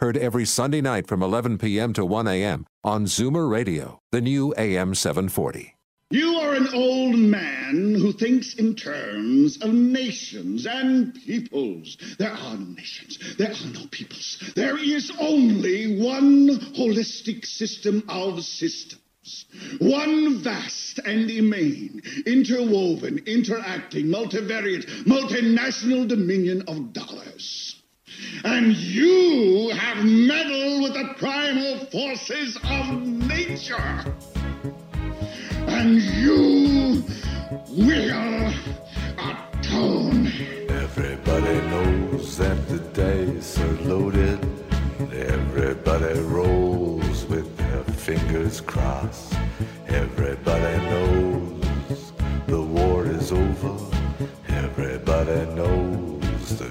Heard every Sunday night from 11 p.m. to 1 a.m. on Zoomer Radio, the new AM 740. You are an old man who thinks in terms of nations and peoples. There are no nations. There are no peoples. There is only one holistic system of systems. One vast and immane, interwoven, interacting, multivariate, multinational dominion of dollars. And you have meddled with the primal forces of nature. And you will atone. Everybody knows that the dice are loaded. Everybody rolls with their fingers crossed. Everybody knows the war is over. Everybody knows the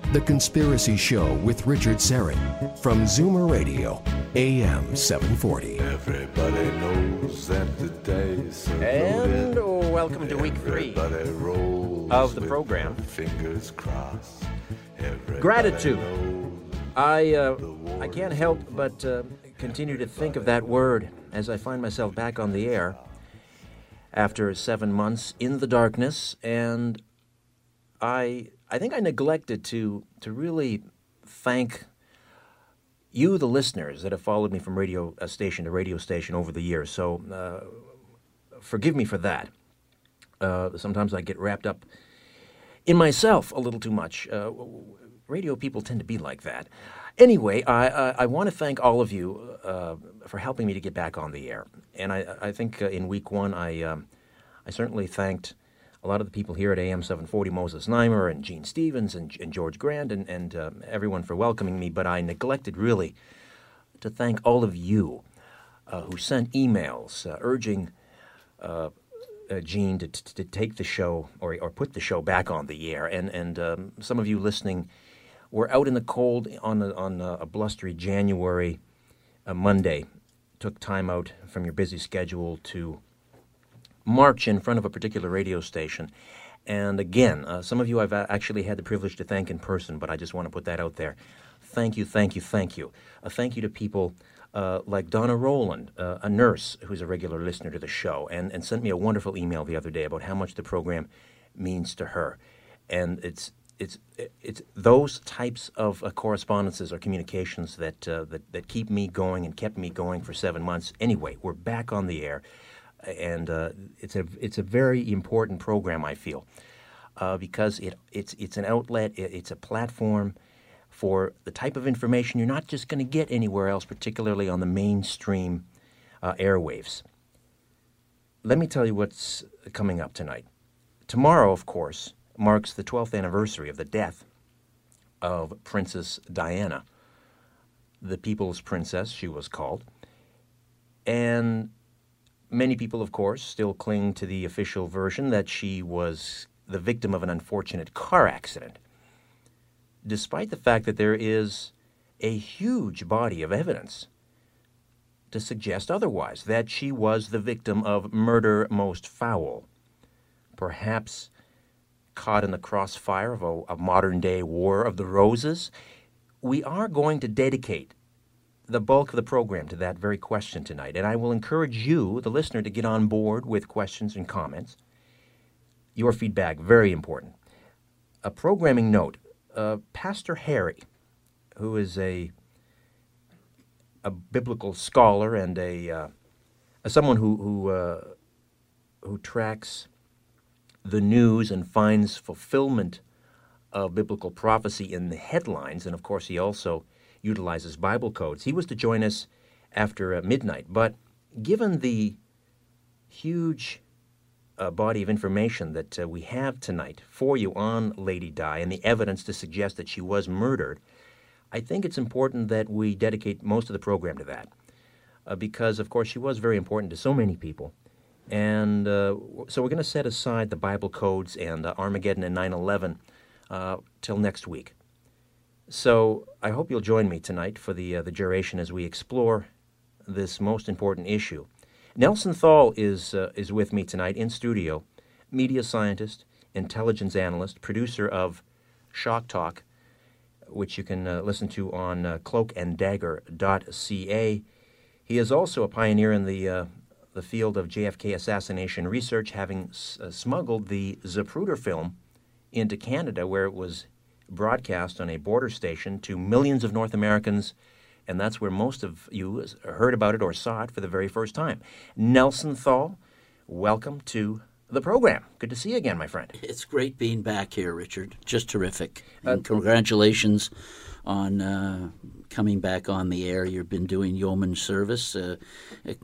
The Conspiracy Show with Richard Syrett from Zoomer Radio, AM 740. Everybody knows that the dice are And loaded. welcome to week three of the program. Fingers crossed. Everybody Gratitude. I uh, I can't help but uh, continue to think of that word as I find myself back on the air after seven months in the darkness, and I I think I neglected to to really thank you, the listeners that have followed me from radio uh, station to radio station over the years. So uh, forgive me for that. Uh, sometimes I get wrapped up in myself a little too much. Uh, radio people tend to be like that. Anyway, I, I, I want to thank all of you uh, for helping me to get back on the air. And I, I think uh, in week one, I, um, I certainly thanked a lot of the people here at AM 740, Moses Znaimer and Gene Stevens and, and George Grand and, and um, everyone for welcoming me. But I neglected really to thank all of you uh, who sent emails uh, urging uh, Gene to, to, to take the show or, or put the show back on the air. And, and um, some of you listening were out in the cold on a, on a, a blustery January uh, Monday, took time out from your busy schedule to march in front of a particular radio station. And again, uh, some of you I've actually had the privilege to thank in person, but I just want to put that out there. Thank you, thank you, thank you. A thank you to people uh, like Donna Rowland, uh, a nurse who's a regular listener to the show, and, and sent me a wonderful email the other day about how much the program means to her. And it's it's it's those types of uh, correspondences or communications that, uh, that that keep me going and kept me going for seven months. Anyway, we're back on the air, and uh, it's a it's a very important program. I feel uh, because it it's it's an outlet. It, it's a platform for the type of information you're not just going to get anywhere else, particularly on the mainstream uh, airwaves. Let me tell you what's coming up tonight. Tomorrow, of course, marks the 12th anniversary of the death of Princess Diana, the People's Princess, she was called. And many people, of course, still cling to the official version that she was the victim of an unfortunate car accident, despite the fact that there is a huge body of evidence to suggest otherwise, that she was the victim of murder most foul, perhaps caught in the crossfire of a, a modern day war of the roses. We are going to dedicate the bulk of the program to that very question tonight, and I will encourage you, the listener, to get on board with questions and comments. Your feedback, very important. A programming note uh, Pastor Harry, who is a, a biblical scholar and a, uh, someone who, who, uh, who tracks the news and finds fulfillment of biblical prophecy in the headlines. And of course, he also utilizes Bible codes. He was to join us after uh, midnight, but given the huge uh, body of information that uh, we have tonight for you on Lady Di and the evidence to suggest that she was murdered, I think it's important that we dedicate most of the program to that. Uh, because, of course, she was very important to so many people. And uh, so we're going to set aside the Bible codes and uh, Armageddon and 9 11 uh, till next week. So I hope you'll join me tonight for the, the duration as we explore this most important issue. Nelson Thall is, uh, is with me tonight in studio, media scientist, intelligence analyst, producer of Shock Talk, which you can uh, listen to on uh, cloakanddagger.ca. He is also a pioneer in the, uh, the field of JFK assassination research, having s- uh, smuggled the Zapruder film into Canada, where it was broadcast on a border station to millions of North Americans and that's where most of you heard about it or saw it for the very first time. Nelson Thall, welcome to the program. Good to see you again, my friend. It's great being back here, Richard. Just terrific. Uh, congratulations on uh, coming back on the air. You've been doing yeoman service, uh,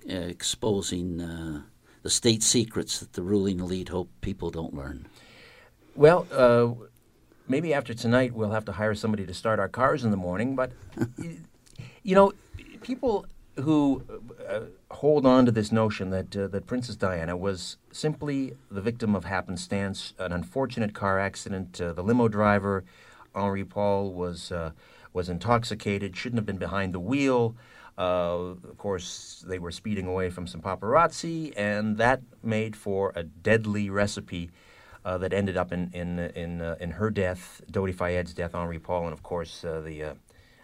exposing uh, the state secrets that the ruling elite hope people don't learn. Well, uh, maybe after tonight we'll have to hire somebody to start our cars in the morning, but. You know, people who uh, hold on to this notion that uh, that Princess Diana was simply the victim of happenstance, an unfortunate car accident. Uh, the limo driver, Henri Paul, was uh, was intoxicated, shouldn't have been behind the wheel. Uh, of course, they were speeding away from some paparazzi, and that made for a deadly recipe uh, that ended up in in in, in her death, Dodi Fayed's death, Henri Paul, and of course the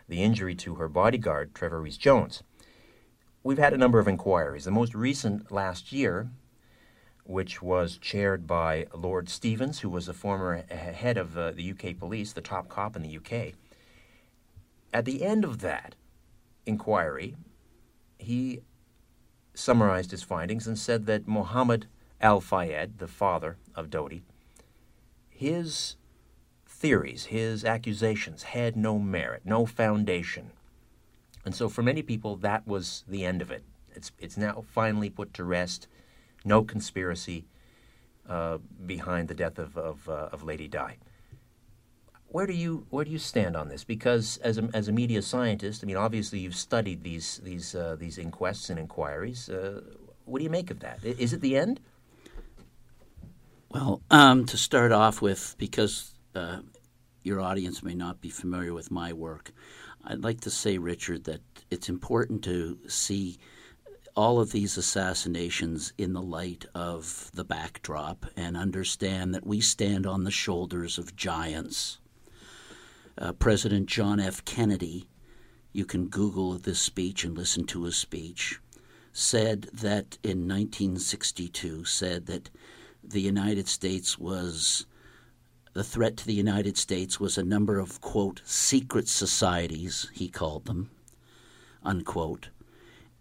the injury to her bodyguard, Trevor Rees Jones. We've had a number of inquiries. The most recent last year, which was chaired by Lord Stevens, who was a former head of uh, the UK police, the top cop in the UK. At the end of that inquiry, he summarized his findings and said that Mohammed Al Fayed, the father of Dodi, his theories, his accusations had no merit, no foundation. And so for many people, that was the end of it. It's, it's now finally put to rest. No conspiracy uh, behind the death of, of, uh, of Lady Di. Where do you where do you stand on this? Because as a, as a media scientist, I mean, obviously you've studied these these uh, these inquests and inquiries. Uh, what do you make of that? Is it the end? Well, um, to start off with, because uh, your audience may not be familiar with my work, I'd like to say, Richard, that it's important to see all of these assassinations in the light of the backdrop and understand that we stand on the shoulders of giants. Uh, President John F. Kennedy, you can Google this speech and listen to his speech, said that in 1962, said that the United States was the threat to the United States was a number of, quote, secret societies, he called them, unquote.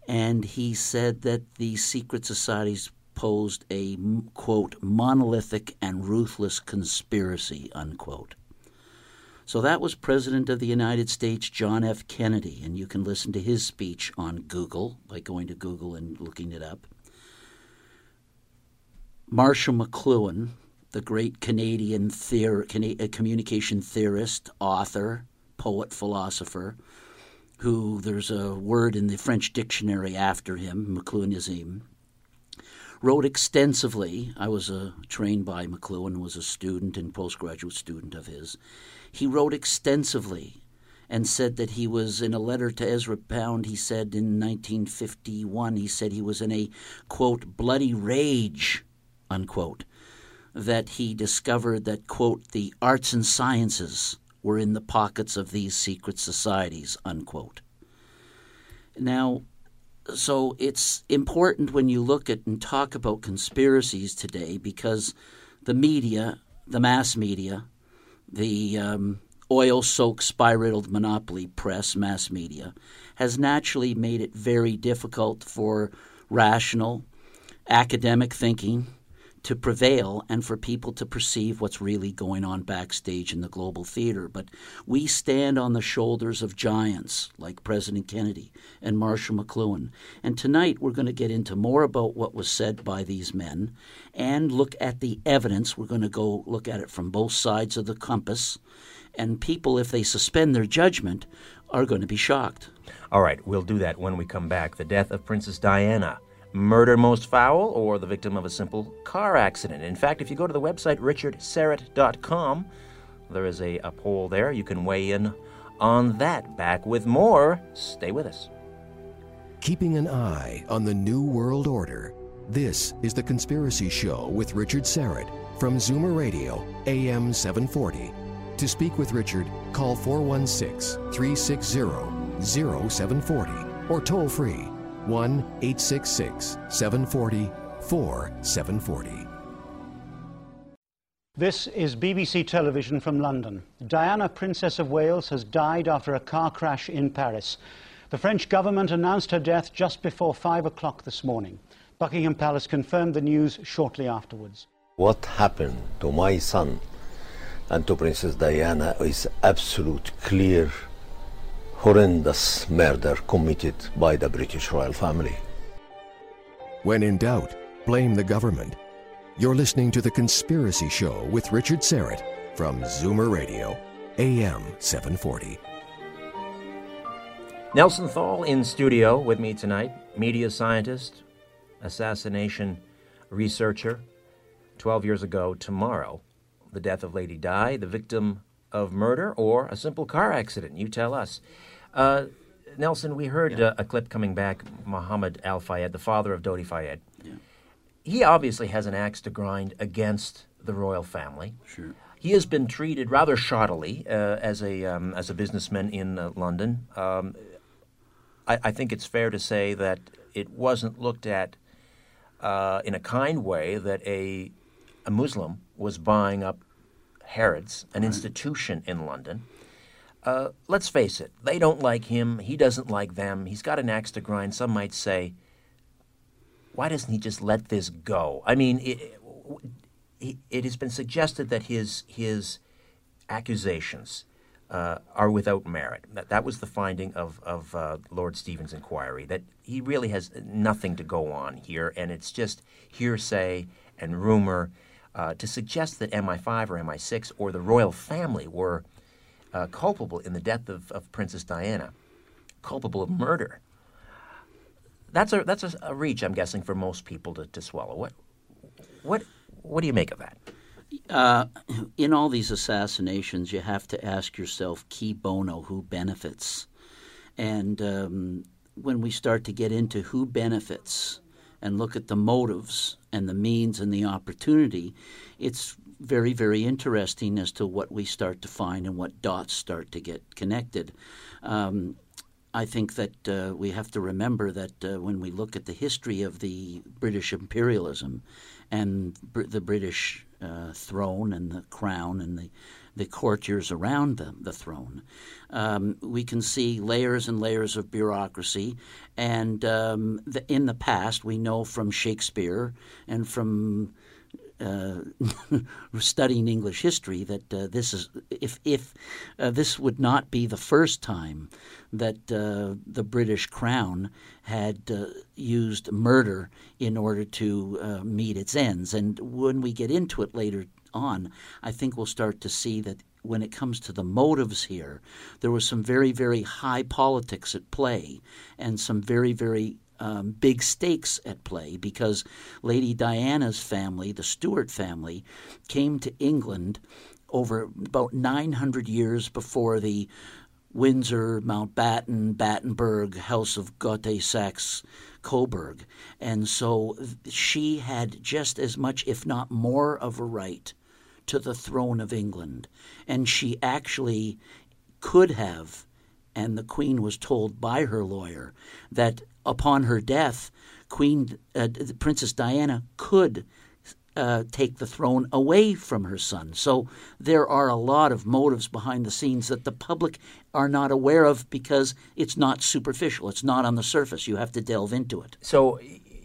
And he said that the secret societies posed a, quote, monolithic and ruthless conspiracy, unquote. So that was President of the United States John F. Kennedy, and you can listen to his speech on Google by going to Google and looking it up. Marshall McLuhan, the great Canadian theor- Cana- communication theorist, author, poet, philosopher, who there's a word in the French dictionary after him, McLuhanism, wrote extensively. I was uh, trained by McLuhan, was a student and postgraduate student of his. He wrote extensively and said that he was in a letter to Ezra Pound, he said in 1951, he said he was in a, quote, bloody rage, unquote that he discovered that, quote, the arts and sciences were in the pockets of these secret societies, unquote. Now, so it's important when you look at and talk about conspiracies today because the media, the mass media, the um, oil soaked, spiraled monopoly press, mass media, has naturally made it very difficult for rational academic thinking to prevail and for people to perceive what's really going on backstage in the global theater. But we stand on the shoulders of giants like President Kennedy and Marshall McLuhan. And tonight we're going to get into more about what was said by these men and look at the evidence. We're going to go look at it from both sides of the compass. And people, if they suspend their judgment, are going to be shocked. All right, we'll do that when we come back. The death of Princess Diana murder most foul or the victim of a simple car accident. In fact, if you go to the website richardsyrett.com, there is a, a poll there. You can weigh in on that. Back with more. Stay with us. Keeping an eye on the New World Order. This is The Conspiracy Show with Richard Syrett from Zoomer Radio, AM 740. To speak with Richard, call 416 360 0740 or toll free 1 866 740 4740. This is BBC Television from London. Diana, Princess of Wales, has died after a car crash in Paris. The French government announced her death just before 5 o'clock this morning. Buckingham Palace confirmed the news shortly afterwards. What happened to my son and to Princess Diana is absolute, clear horrendous murder committed by the British royal family. When in doubt, blame the government. You're listening to The Conspiracy Show with Richard Syrett from Zoomer Radio, AM 740. Nelson Thall in studio with me tonight, media scientist, assassination researcher. 12 years ago tomorrow, the death of Lady Di, the victim of murder or a simple car accident. You tell us. Uh, Nelson, we heard yeah. uh, a clip coming back. Mohammed Al Fayed, the father of Dodi Fayed. Yeah. He obviously has an axe to grind against the royal family. Sure. He has been treated rather shoddily uh, as a um, as a businessman in uh, London. Um, I, I, think it's fair to say that it wasn't looked at uh, in a kind way that a a Muslim was buying up Harrods, an right. institution in London, uh, let's face it, they don't like him. He doesn't like them. He's got an axe to grind. Some might say, why doesn't he just let this go? I mean, it, it, has been suggested that his, his accusations uh, are without merit. That, that was the finding of, of uh, Lord Stevens' inquiry, that he really has nothing to go on here, and it's just hearsay and rumor. Uh, to suggest that MI5 or MI6 or the royal family were uh, culpable in the death of, of, Princess Diana, culpable of murder. That's a that's a, a, reach, I'm guessing, for most people to, to swallow. What what what do you make of that? Uh, in all these assassinations, you have to ask yourself, "Cui bono?" Who benefits? And um, when we start to get into who benefits and look at the motives and the means and the opportunity, it's very, very interesting as to what we start to find and what dots start to get connected. Um, I think that uh, we have to remember that uh, when we look at the history of the British imperialism and br- the British uh, throne and the crown and the, the courtiers around the, the throne, um, we can see layers and layers of bureaucracy. And um, the, in the past, we know from Shakespeare and from uh, studying English history that uh, this is if if uh, this would not be the first time that uh, the British Crown had uh, used murder in order to uh, meet its ends, and when we get into it later on, I think we'll start to see that when it comes to the motives here, there was some very, very high politics at play and some very, very um, big stakes at play because Lady Diana's family, the Stuart family, came to England over about 900 years before the Windsor, Mountbatten, Battenberg, House of Gotha Saxe, Coburg. And so she had just as much, if not more, of a right to the throne of England. And she actually could have, and the Queen was told by her lawyer, that upon her death, Queen uh, Princess Diana could uh, take the throne away from her son. So there are a lot of motives behind the scenes that the public are not aware of because it's not superficial. It's not on the surface. You have to delve into it. So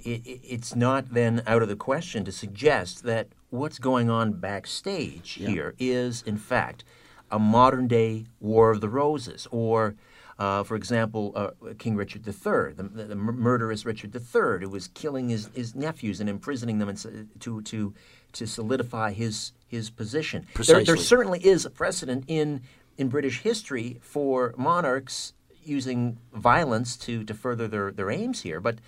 it's not then out of the question to suggest that what's going on backstage Yeah. here is, in fact, a modern day War of the Roses, or, uh, for example, uh, King Richard III, the, the, the murderous Richard III, who was killing his, his nephews and imprisoning them and, to, to, to solidify his, his position. There, there certainly is a precedent in, in British history for monarchs using violence to, to further their, their aims here. But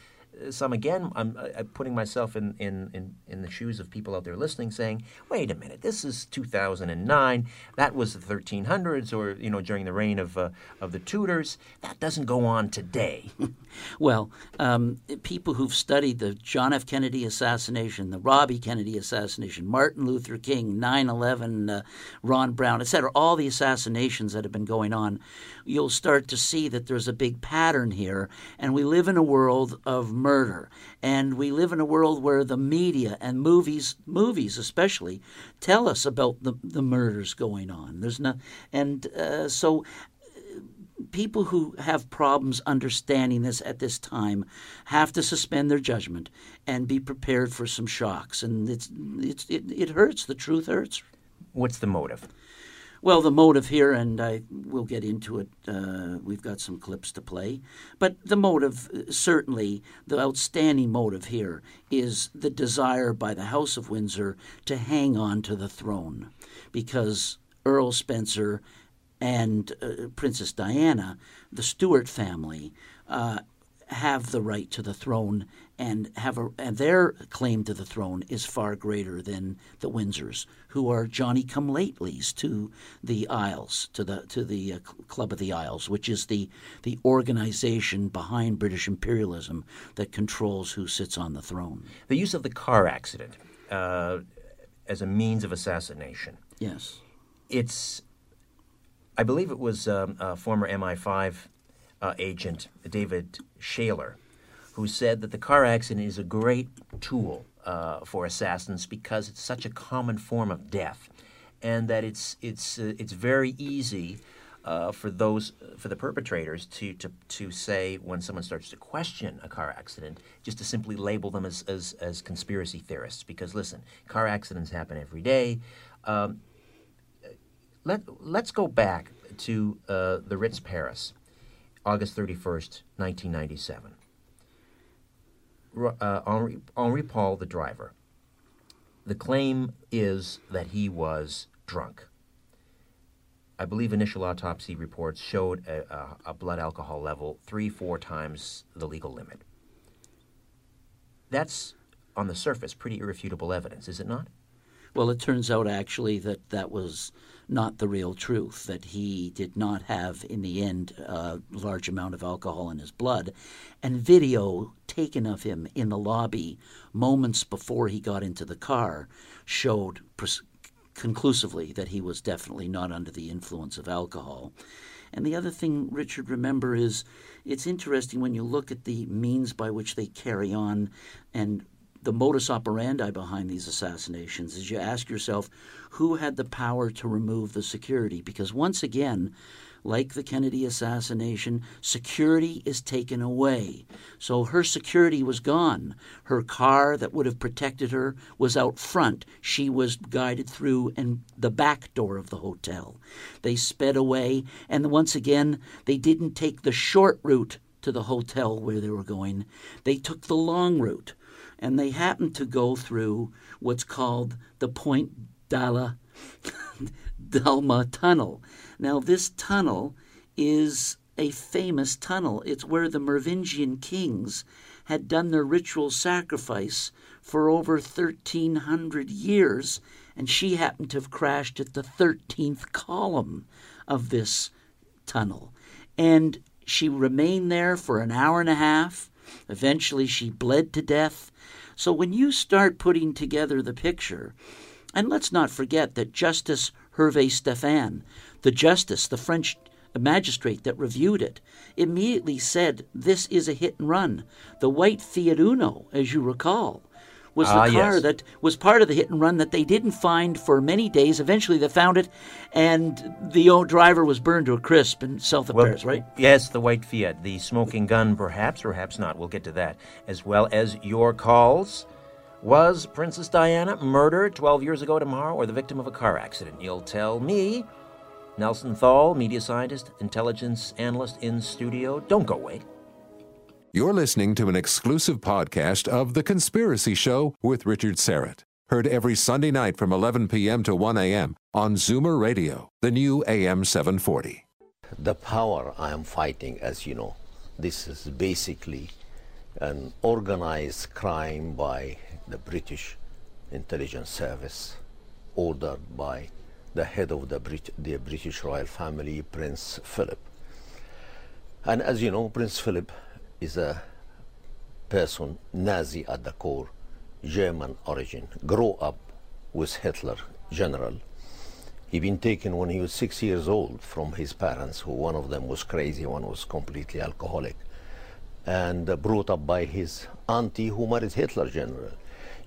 some again, I'm uh, putting myself in, in, in, in the shoes of people out there listening, saying, "Wait a minute, this is 2009. That was the 1300s, or you know, during the reign of uh, of the Tudors. That doesn't go on today." Well, um, people who've studied the John F. Kennedy assassination, the Robbie Kennedy assassination, Martin Luther King, 9 11, uh, Ron Brown, etc., all the assassinations that have been going on, you'll start to see that there's a big pattern here. And we live in a world of murder. And we live in a world where the media and movies, movies especially, tell us about the, the murders going on. There's no, and uh, so people who have problems understanding this at this time have to suspend their judgment and be prepared for some shocks. And it's, it's it, it hurts. The truth hurts. What's the motive? Well, the motive here, and I will get into it. Uh, we've got some clips to play, but the motive, certainly, the outstanding motive here is the desire by the House of Windsor to hang on to the throne, because Earl Spencer and uh, Princess Diana, the Stuart family, uh, have the right to the throne and have a and their claim to the throne is far greater than the Windsors, who are Johnny come latelys to the Isles, to the to the uh, Club of the Isles, which is the the organization behind British imperialism that controls who sits on the throne. The use of the car accident uh, as a means of assassination. Yes. It's, I believe it was um, uh, former MI5 uh, agent David Shayler who said that the car accident is a great tool uh, for assassins because it's such a common form of death, and that it's it's uh, it's very easy. Uh, for those, for the perpetrators to, to, to say when someone starts to question a car accident, just to simply label them as, as, as conspiracy theorists. Because listen, car accidents happen every day. Um, let, let's go back to uh, the Ritz Paris, August 31st, 1997. Uh, Henri, Henri Paul, the driver, the claim is that he was drunk. I believe initial autopsy reports showed a, a, a blood alcohol level three, four times the legal limit. That's, on the surface, pretty irrefutable evidence, is it not? Well, it turns out actually that that was not the real truth, that he did not have, in the end, a large amount of alcohol in his blood. And video taken of him in the lobby moments before he got into the car showed pres- conclusively that he was definitely not under the influence of alcohol. And the other thing, Richard, remember is it's interesting when you look at the means by which they carry on and the modus operandi behind these assassinations is you ask yourself who had the power to remove the security? Because once again like the Kennedy assassination security is taken away. So her security was gone. Her car that would have protected her was out front. She was guided through and the back door of the hotel. They sped away and once again they didn't take the short route to the hotel where they were going. They took the long route and they happened to go through what's called the Point Dalla Dalma Tunnel. Now, this tunnel is a famous tunnel. It's where the Merovingian kings had done their ritual sacrifice for over 1,300 years, and she happened to have crashed at the 13th column of this tunnel. And she remained there for an hour and a half. Eventually, she bled to death. So, when you start putting together the picture, and let's not forget that Justice Hervé Stéphan, the justice, the French magistrate that reviewed it, immediately said this is a hit and run. The white Fiat Uno, as you recall, was the Ah, car yes. that was part of the hit and run that they didn't find for many days. Eventually, they found it, and the old driver was burned to a crisp in south of Paris, right? Yes, the white Fiat, the smoking gun, perhaps, perhaps not. We'll get to that. As well as your calls. Was Princess Diana murdered 12 years ago tomorrow or the victim of a car accident? You'll tell me. Nelson Thall, media scientist, intelligence analyst in studio. Don't go away. You're listening to an exclusive podcast of The Conspiracy Show with Richard Syrett. Heard every Sunday night from 11 p.m. to 1 a.m. on Zoomer Radio, the new AM 740. The power I am fighting, as you know, this is basically an organized crime by the British intelligence service, ordered by the head of the, Brit- the British royal family, Prince Philip. And as you know, Prince Philip is a person, Nazi at the core, German origin, grew up with Hitler, general. He'd been taken when he was six years old from his parents, who one of them was crazy, one was completely alcoholic, and uh, brought up by his auntie who married Hitler, general.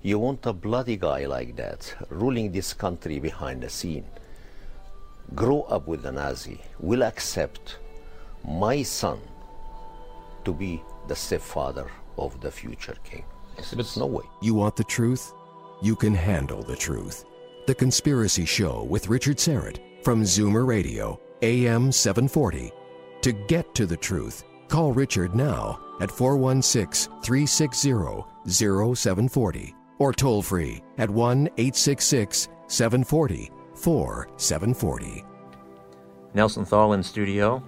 You want a bloody guy like that ruling this country behind the scene, grow up with the Nazi, will accept my son to be the stepfather of the future king. There's no way. You want the truth? You can handle the truth. The Conspiracy Show with Richard Syrett from Zoomer Radio, AM 740. To get to the truth, call Richard now at 416 360 0740 or toll free at 1 866 740 4740. Nelson Thall in studio,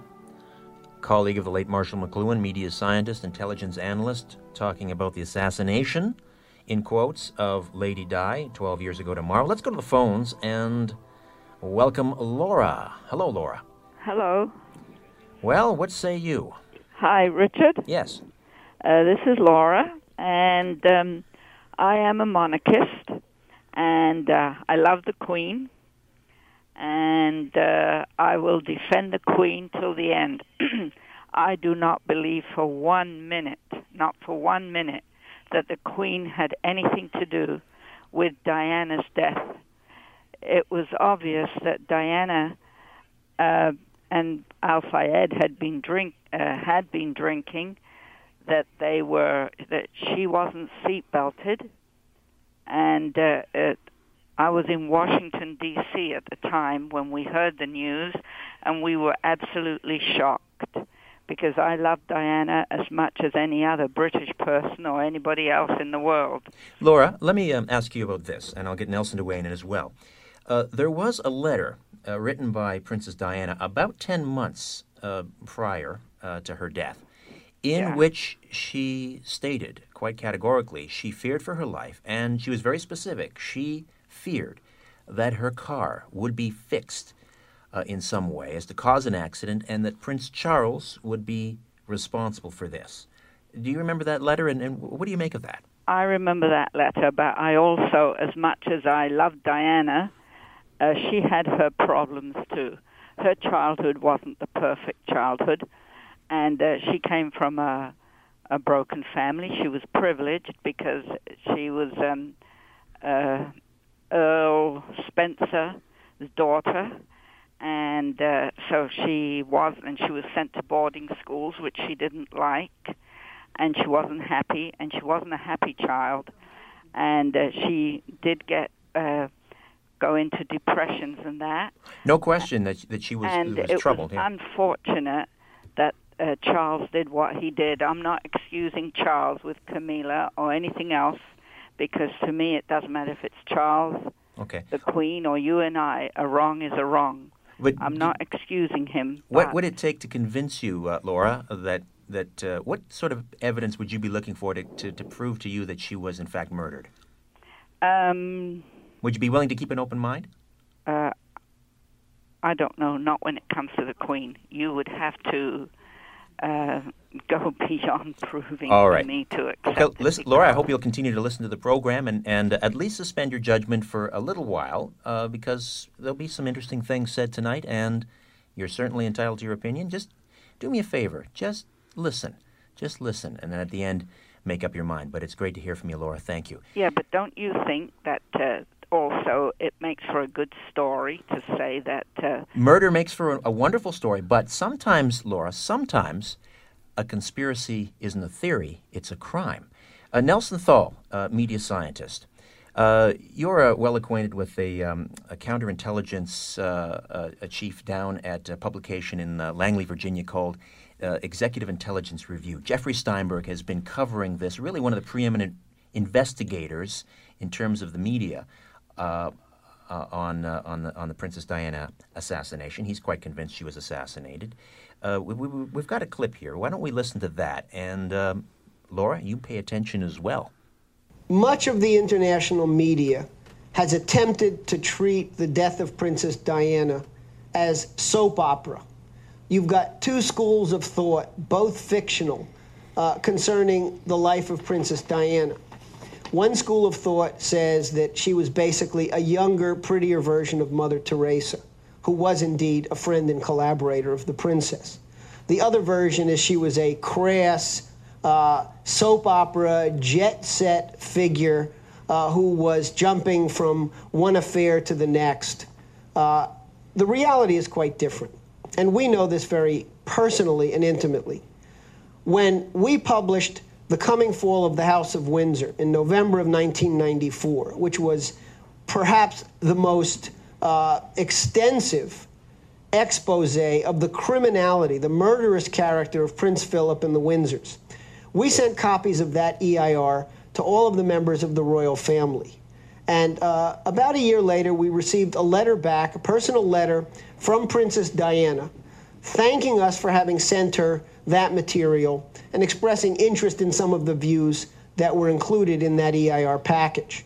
colleague of the late Marshall McLuhan, media scientist, intelligence analyst, talking about the assassination, in quotes, of Lady Di 12 years ago tomorrow. Let's go to the phones and welcome Laura. Hello, Laura. Hello. Well, what say you? Hi, Richard. Yes. Uh, this is Laura, and um, I am a monarchist, and uh, I love the Queen, and uh, I will defend the Queen till the end. I do not believe for one minute, not for one minute, that the Queen had anything to do with Diana's death. It was obvious that Diana uh, and Al Fayed had been drink uh, had been drinking, that they were that she wasn't seat belted, and uh, it, I was in Washington D.C. at the time when we heard the news, and we were absolutely shocked because I love Diana as much as any other British person or anybody else in the world. Laura, let me um, ask you about this, and I'll get Nelson to weigh in as well. Uh, there was a letter uh, written by Princess Diana about 10 months uh, prior uh, to her death, in Yeah. which she stated quite categorically she feared for her life, and she was very specific. She feared that her car would be fixed uh, in some way as to cause an accident, and that Prince Charles would be responsible for this. Do you remember that letter, and, and what do you make of that? I remember that letter, but I also, as much as I loved Diana, uh, she had her problems too. Her childhood wasn't the perfect childhood, and uh, she came from a a broken family. She was privileged because she was um, uh, Earl Spencer's daughter, and uh, so she was, and she was sent to boarding schools, which she didn't like, and she wasn't happy, and she wasn't a happy child, and uh, she did get uh, go into depressions and that, No question that that she was, and was it troubled. was yeah. unfortunate uh, Charles did what he did. I'm not excusing Charles with Camilla or anything else, because to me it doesn't matter if it's Charles, okay. the Queen, or you and I. A wrong is a wrong. But I'm not excusing him. What would it take to convince you, uh, Laura, that that uh, what sort of evidence would you be looking for to, to, to prove to you that she was in fact murdered? Um, Would you be willing to keep an open mind? uh, I don't know. Not when it comes to the Queen. You would have to uh, go beyond proving All right. me to accept. Okay, listen, Laura. I hope you'll continue to listen to the program and, and at least suspend your judgment for a little while, uh, because there'll be some interesting things said tonight, and you're certainly entitled to your opinion. Just do me a favor. Just listen. Just listen, and then at the end, make up your mind. But it's great to hear from you, Laura. Thank you. Yeah, but don't you think that uh, also it makes for a good story to say that uh, murder makes for a, a wonderful story, but sometimes, Laura, sometimes a conspiracy isn't a theory; it's a crime. Uh, Nelson Thall, uh, media scientist. Uh, you're uh, well acquainted with a, um, a counterintelligence uh, uh, chief down at a publication in Langley, Virginia called Executive Intelligence Review. Jeffrey Steinberg has been covering this, really one of the preeminent investigators in terms of the media. Uh, uh, on uh, on the on the Princess Diana assassination. He's quite convinced she was assassinated. we, we, have got a clip here. Why don't we listen to that? And um, Laura, you pay attention as well. Much of the international media has attempted to treat the death of Princess Diana as soap opera. You've got two schools of thought, both fictional, uh, concerning the life of Princess Diana. One school of thought says that she was basically a younger, prettier version of Mother Teresa, who was indeed a friend and collaborator of the princess. The other version is she was a crass, uh, soap opera, jet set figure uh, who was jumping from one affair to the next. Uh, the reality is quite different. And we know this very personally and intimately. When we published the coming fall of the House of Windsor in November of 1994, which was perhaps the most uh, extensive expose of the criminality, the murderous character of Prince Philip and the Windsors. We sent copies of that EIR to all of the members of the royal family. And uh, about a year later, we received a letter back, a personal letter from Princess Diana, thanking us for having sent her that material and expressing interest in some of the views that were included in that EIR package.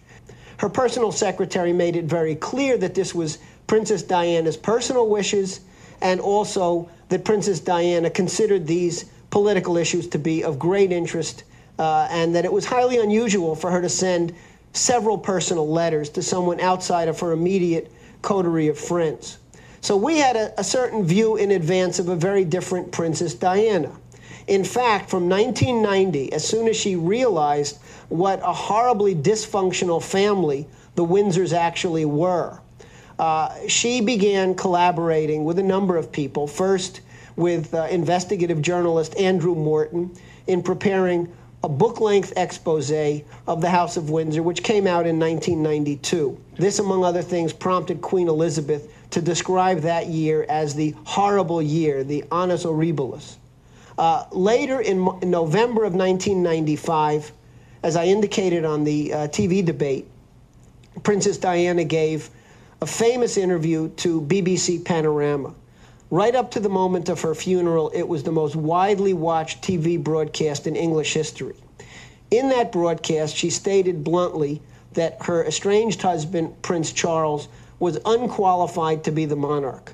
Her personal secretary made it very clear that this was Princess Diana's personal wishes and also that Princess Diana considered these political issues to be of great interest uh, and that it was highly unusual for her to send several personal letters to someone outside of her immediate coterie of friends. So we had a, a certain view in advance of a very different Princess Diana. In fact, from 1990, as soon as she realized what a horribly dysfunctional family the Windsors actually were, uh, she began collaborating with a number of people. First, with uh, investigative journalist Andrew Morton in preparing a book length expose of the House of Windsor, which came out in 1992. This, among other things, prompted Queen Elizabeth to describe that year as the horrible year, the annus horribilis. Uh, later in, in, November of 1995, as I indicated on the uh, TV debate, Princess Diana gave a famous interview to BBC Panorama. Right up to the moment of her funeral, it was the most widely watched TV broadcast in English history. In that broadcast, she stated bluntly that her estranged husband, Prince Charles, was unqualified to be the monarch.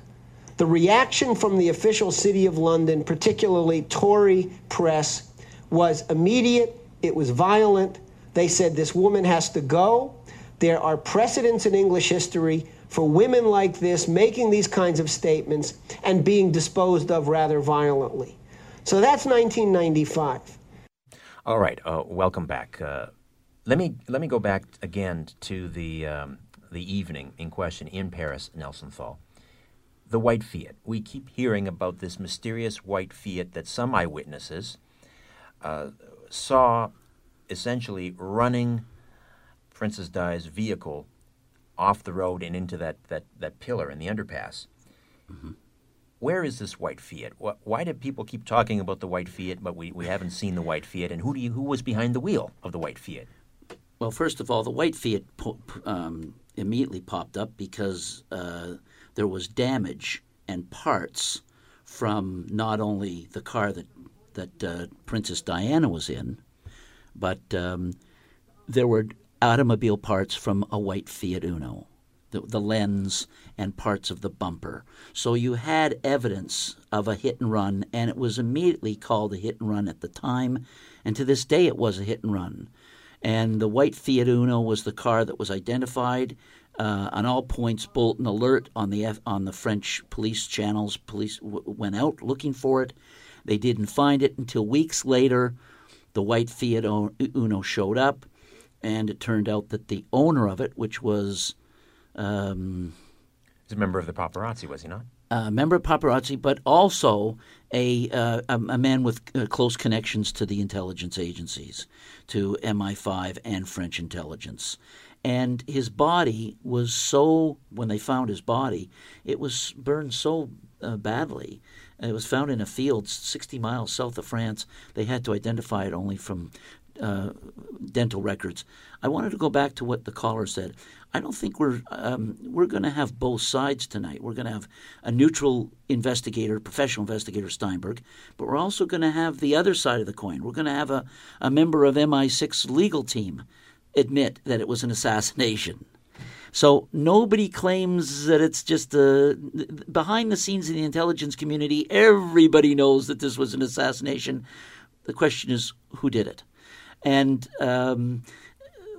The reaction from the official city of London, particularly Tory press, was immediate, it was violent. They said this woman has to go. There are precedents in English history for women like this making these kinds of statements and being disposed of rather violently. So that's 1995. All right, uh, welcome back. Uh, let me let me go back again to the um, the evening in question in Paris, Nelson Thall. The white Fiat. We keep hearing about this mysterious white Fiat that some eyewitnesses uh, saw essentially running Princess Di's vehicle off the road and into that, that, that pillar in the underpass. Mm-hmm. Where is this white Fiat? Why do people keep talking about the white Fiat, but we, we haven't seen the white Fiat? And who do you, who was behind the wheel of the white Fiat? Well, first of all, the white Fiat um, immediately popped up because uh, there was damage and parts from not only the car that that uh, Princess Diana was in, but um, there were automobile parts from a white Fiat Uno, the, the, lens and parts of the bumper. So you had evidence of a hit and run, and it was immediately called a hit and run at the time, and to this day it was a hit and run. And the white Fiat Uno was the car that was identified uh, on all points bulletin alert on the F- on the French police channels. Police w- went out looking for it. They didn't find it until weeks later. the white Fiat Uno showed up, and it turned out that the owner of it, which was. Um, He's a member of the paparazzi, was he not? A member of paparazzi, but also a, uh, a, man with uh, close connections to the intelligence agencies, to MI5 and French intelligence. And his body was so, when they found his body, it was burned so uh, badly. It was found in a field 60 miles south of France. They had to identify it only from uh, dental records. I wanted to go back to what the caller said. I don't think we're um, we're going to have both sides tonight. We're going to have a neutral investigator, professional investigator Steinberg, but we're also going to have the other side of the coin. We're going to have a, a member of MI6 legal team admit that it was an assassination. So nobody claims that it's just a behind the scenes in the intelligence community. Everybody knows that this was an assassination. The question is who did it, and. Um,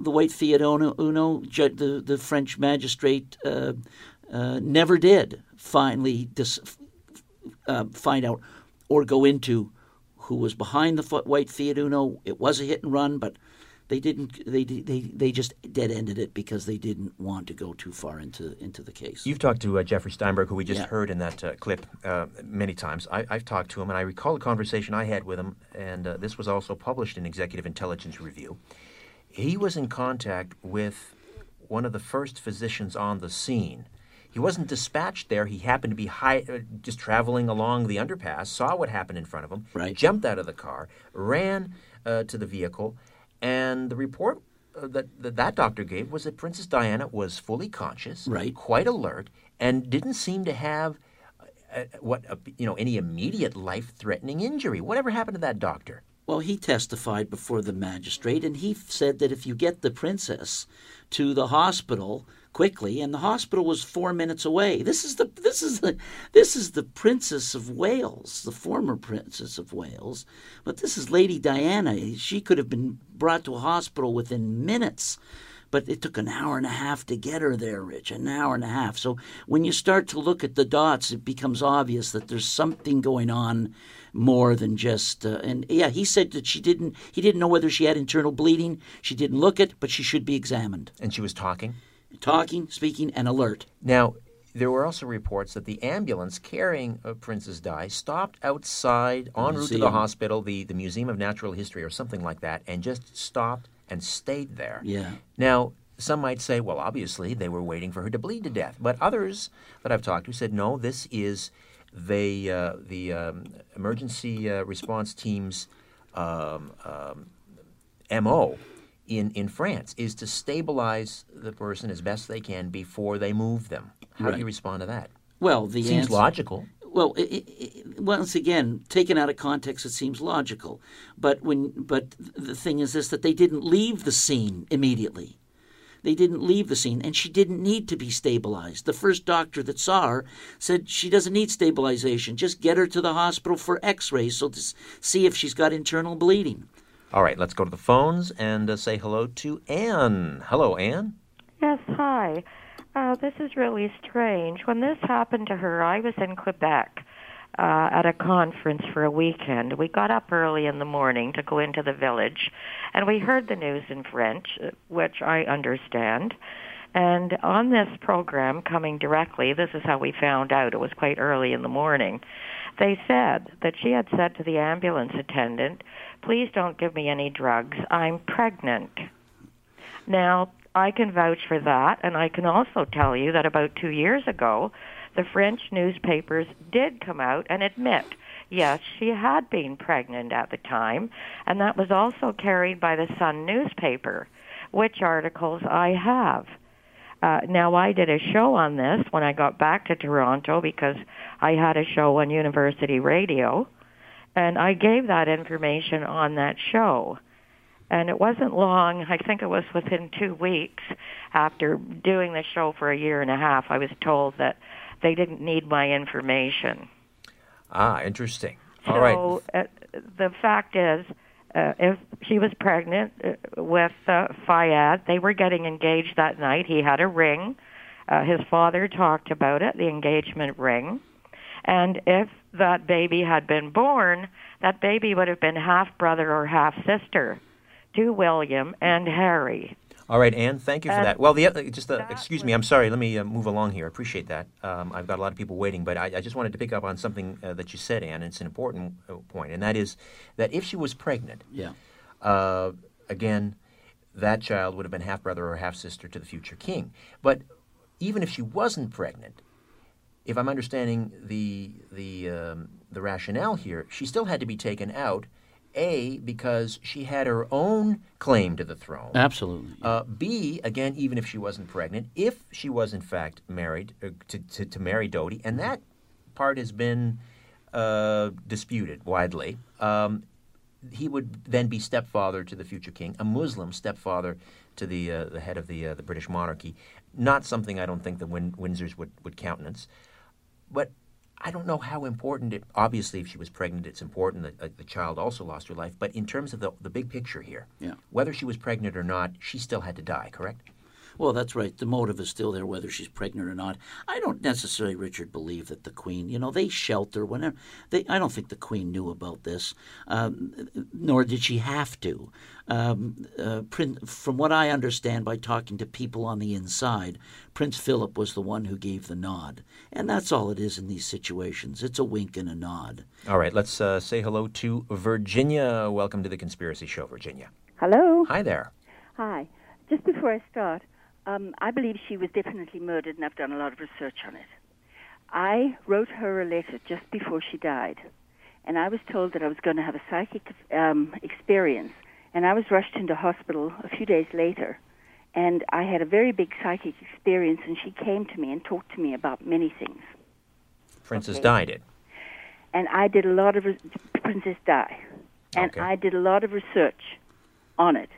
the white Fiat Uno, the, the French magistrate, uh, uh, never did finally dis, uh, find out or go into who was behind the white Fiat Uno. It was a hit and run, but they didn't. They they they just dead ended it because they didn't want to go too far into into the case. You've talked to uh, Jeffrey Steinberg, who we just Yeah. heard in that uh, clip uh, many times. I, I've talked to him, and I recall a conversation I had with him, and uh, this was also published in Executive Intelligence Review. He was in contact with one of the first physicians on the scene. He wasn't dispatched there. He happened to be high, uh, just traveling along the underpass, saw what happened in front of him, Right. jumped out of the car, ran uh, to the vehicle, and the report uh, that, that that doctor gave was that Princess Diana was fully conscious, Right. quite alert, and didn't seem to have uh, what uh, you know any immediate life-threatening injury. Whatever happened to that doctor? Well, he testified before the magistrate, and he said that if you get the princess to the hospital quickly, and the hospital was four minutes away. This is the this is the this is the Princess of Wales, the former Princess of Wales, but this is Lady Diana. She could have been brought to a hospital within minutes. But it took an hour and a half to get her there, Rich. An hour and a half. So when you start to look at the dots, it becomes obvious that there's something going on more than just. Uh, and yeah, he said that she didn't. He didn't know whether she had internal bleeding. She didn't look it, but she should be examined. And she was talking. Talking, speaking, and alert. Now, there were also reports that the ambulance carrying uh, Princess Di stopped outside en route to the hospital, the, the Museum of Natural History or something like that, and just stopped and stayed there. Yeah. Now, some might say, well, obviously they were waiting for her to bleed to death. But others that I've talked to said, no, this is the, uh, the um, emergency uh, response team's um, um, MO in, in France is to stabilize the person as best they can before they move them. How do you respond to that? Well, the Seems answer- logical. Well, i i i once again, taken out of context, it seems logical. But when, but the thing is this: that they didn't leave the scene immediately. They didn't leave the scene, and she didn't need to be stabilized. The first doctor that saw her said she doesn't need stabilization. Just get her to the hospital for X-rays, so to see if she's got internal bleeding. All right, let's go to the phones and uh, say hello to Anne. Hello, Anne. Yes, hi. Uh, this is really strange. When this happened to her, I was in Quebec uh, at a conference for a weekend. We got up early in the morning to go into the village, and we heard the news in French, uh, which I understand. And on this program, coming directly, this is how we found out. It was quite early in the morning. They said that she had said to the ambulance attendant, Please don't give me any drugs. I'm pregnant. Now, I can vouch for that, and I can also tell you that about two years ago, the French newspapers did come out and admit, yes, she had been pregnant at the time, and that was also carried by the Sun newspaper, which articles I have. Uh, now, I did a show on this when I got back to Toronto because I had a show on University Radio, and I gave that information on that show. And it wasn't long, I think it was within two weeks after doing the show for a year and a half, I was told that they didn't need my information. Ah, interesting. All right. so uh, the fact is, uh, if she was pregnant uh, with uh, Fayed, they were getting engaged that night. He had a ring. Uh, his father talked about it, the engagement ring. And if that baby had been born, that baby would have been half brother or half sister to William and Harry. All right, Anne, thank you for And that. Well, the just uh, excuse me, I'm sorry. Let me uh, move along here. I appreciate that. Um, I've got a lot of people waiting, but I, I just wanted to pick up on something uh, that you said, Anne. It's an important uh, point, and that is that if she was pregnant, Yeah. uh, again, that child would have been half brother or half sister to the future king. But even if she wasn't pregnant, if I'm understanding the the um, the rationale here, she still had to be taken out. A because she had her own claim to the throne. Absolutely. Uh, B again, even if she wasn't pregnant, if she was in fact married uh, to, to to marry Dodi, and that part has been uh, disputed widely. Um, he would then be stepfather to the future king, a Muslim stepfather to the uh, the head of the uh, the British monarchy. Not something I don't think the Win- Windsors would, would countenance. But I don't know how important it. Obviously, if she was pregnant, it's important that uh, the child also lost her life. But in terms of the the big picture here, Yeah. whether she was pregnant or not, she still had to die. Correct? Well, that's right. The motive is still there, whether she's pregnant or not. I don't necessarily, Richard, believe that the Queen. You know, they shelter whenever. They. I don't think the Queen knew about this, um, nor did she have to. Um, uh, Prin- from what I understand by talking to people on the inside, Prince Philip was the one who gave the nod, and that's all it is in these situations. It's a wink and a nod. All right. Let's uh, say hello to Virginia. Welcome to the Conspiracy Show, Virginia. Hello. Hi there. Hi. Just before I start, um, I believe she was definitely murdered, and I've done a lot of research on it. I wrote her a letter just before she died, and I was told that I was going to have a psychic um, experience, and I was rushed into hospital a few days later, and I had a very big psychic experience, and she came to me and talked to me about many things. Princess Okay. Di did. and I did a lot of re- Princess Di, and Okay. I did a lot of research on it.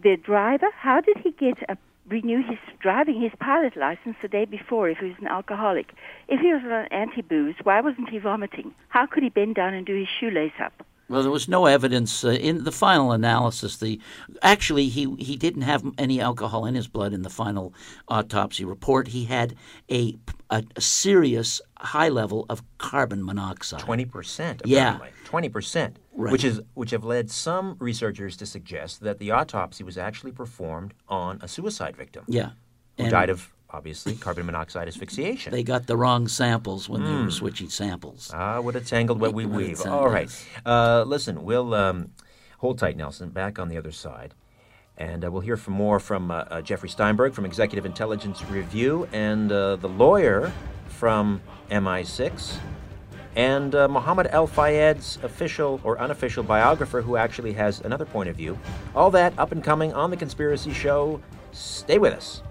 The driver, how did he get a renew his driving his pilot license the day before if he was an alcoholic? If he was on anti booze, why wasn't he vomiting? How could he bend down and do his shoelace up? Well, there was no evidence uh, in the final analysis. The actually he he didn't have any alcohol in his blood in the final autopsy report. He had a a, a serious high level of carbon monoxide. Twenty percent. Yeah. Twenty percent. Right. Which is which have led some researchers to suggest that the autopsy was actually performed on a suicide victim. Yeah. Who And- died of obviously carbon monoxide asphyxiation. They got the wrong samples when they Hmm. were switching samples. Ah, what a tangled web we weave. All right. Uh, listen, we'll um, hold tight, Nelson. Back on the other side. And uh, we'll hear from more from uh, uh, Jeffrey Steinberg from Executive Intelligence Review and uh, the lawyer from MI6 and uh, Mohammed El Fayed's official or unofficial biographer who actually has another point of view. All that up and coming on The Conspiracy Show. Stay with us.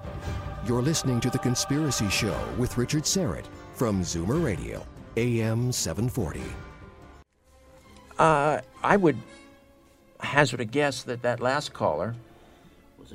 You're listening to The Conspiracy Show with Richard Syrett from Zoomer Radio, AM 740. Uh, I would hazard a guess that that last caller,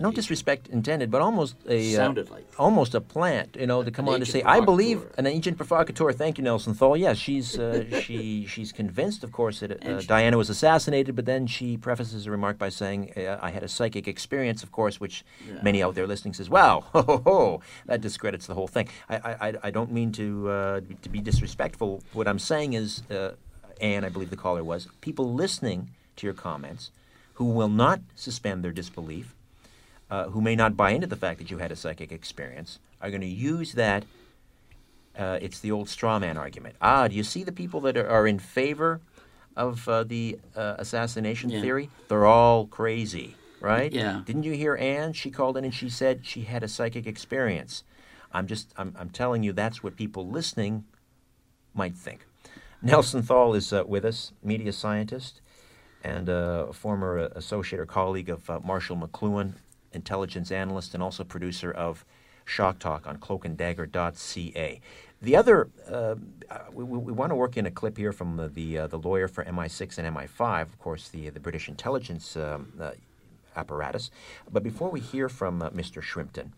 no disrespect intended, but almost a uh, like almost a plant, you know, to come on to say, "I believe an agent provocateur." Thank you, Nelson Thall. Yes, she's uh, she she's convinced, of course, that uh, Diana was assassinated, but then she prefaces a remark by saying, uh, "I had a psychic experience," of course, which Yeah. many out there listening says, "Wow, ho, ho, ho, that discredits the whole thing." I I, I- don't mean to uh, to be disrespectful. What I'm saying is, uh, Anne, I believe the caller was, people listening to your comments who will not suspend their disbelief uh, who may not buy into the fact that you had a psychic experience are going to use that. Uh, it's the old straw man argument. Ah, do you see the people that are, are in favor of uh, the uh, assassination Yeah. theory? They're all crazy, right? Yeah. Didn't you hear Anne? She called in and she said she had a psychic experience. I'm just, I'm, I'm telling you, that's what people listening might think. Nelson Thall is uh, with us, media scientist and uh, a former associate or colleague of uh, Marshall McLuhan, intelligence analyst, and also producer of Shock Talk on cloakanddagger.ca. The other, uh, we, we, we want to work in a clip here from the the, uh, the lawyer for MI6 and MI5, of course, the the British intelligence um, uh, apparatus. But before we hear from uh, Mr. Shrimpton,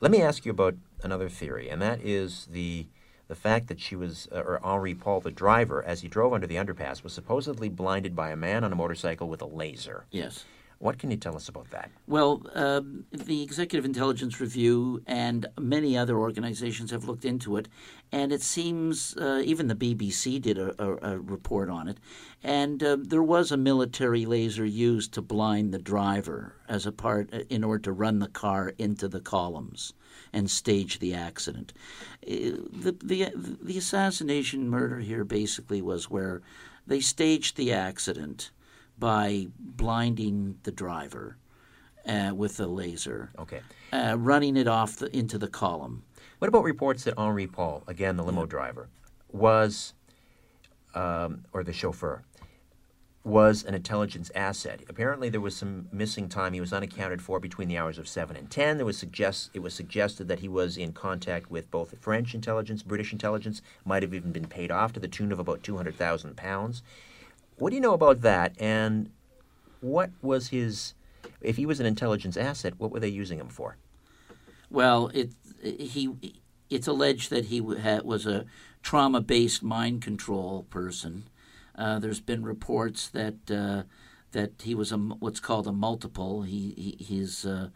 let me ask you about another theory, and that is the the fact that she was, uh, or Henri Paul, the driver, as he drove under the underpass, was supposedly blinded by a man on a motorcycle with a laser. Yes. What can you tell us about that? Well, uh, the Executive Intelligence Review and many other organizations have looked into it, and it seems uh, even the BBC did a, a, a report on it. And uh, there was a military laser used to blind the driver as a part uh, in order to run the car into the columns and stage the accident. Uh, the, the, the assassination murder here basically was where they staged the accident by blinding the driver uh, with a laser. Okay. Uh, running it off the, into the column. What about reports that Henri Paul, again the limo driver, was, um, or the chauffeur, was an intelligence asset? Apparently, there was some missing time. He was unaccounted for between the hours of seven and ten. There was suggest it was suggested that he was in contact with both French intelligence, British intelligence, might have even been paid off to the tune of about two hundred thousand pounds. What do you know about that? And what was his? If he was an intelligence asset, what were they using him for? Well, it he it's alleged that he was a trauma-based mind control person. Uh, there's been reports that uh, that he was a what's called a multiple. He, he he's uh,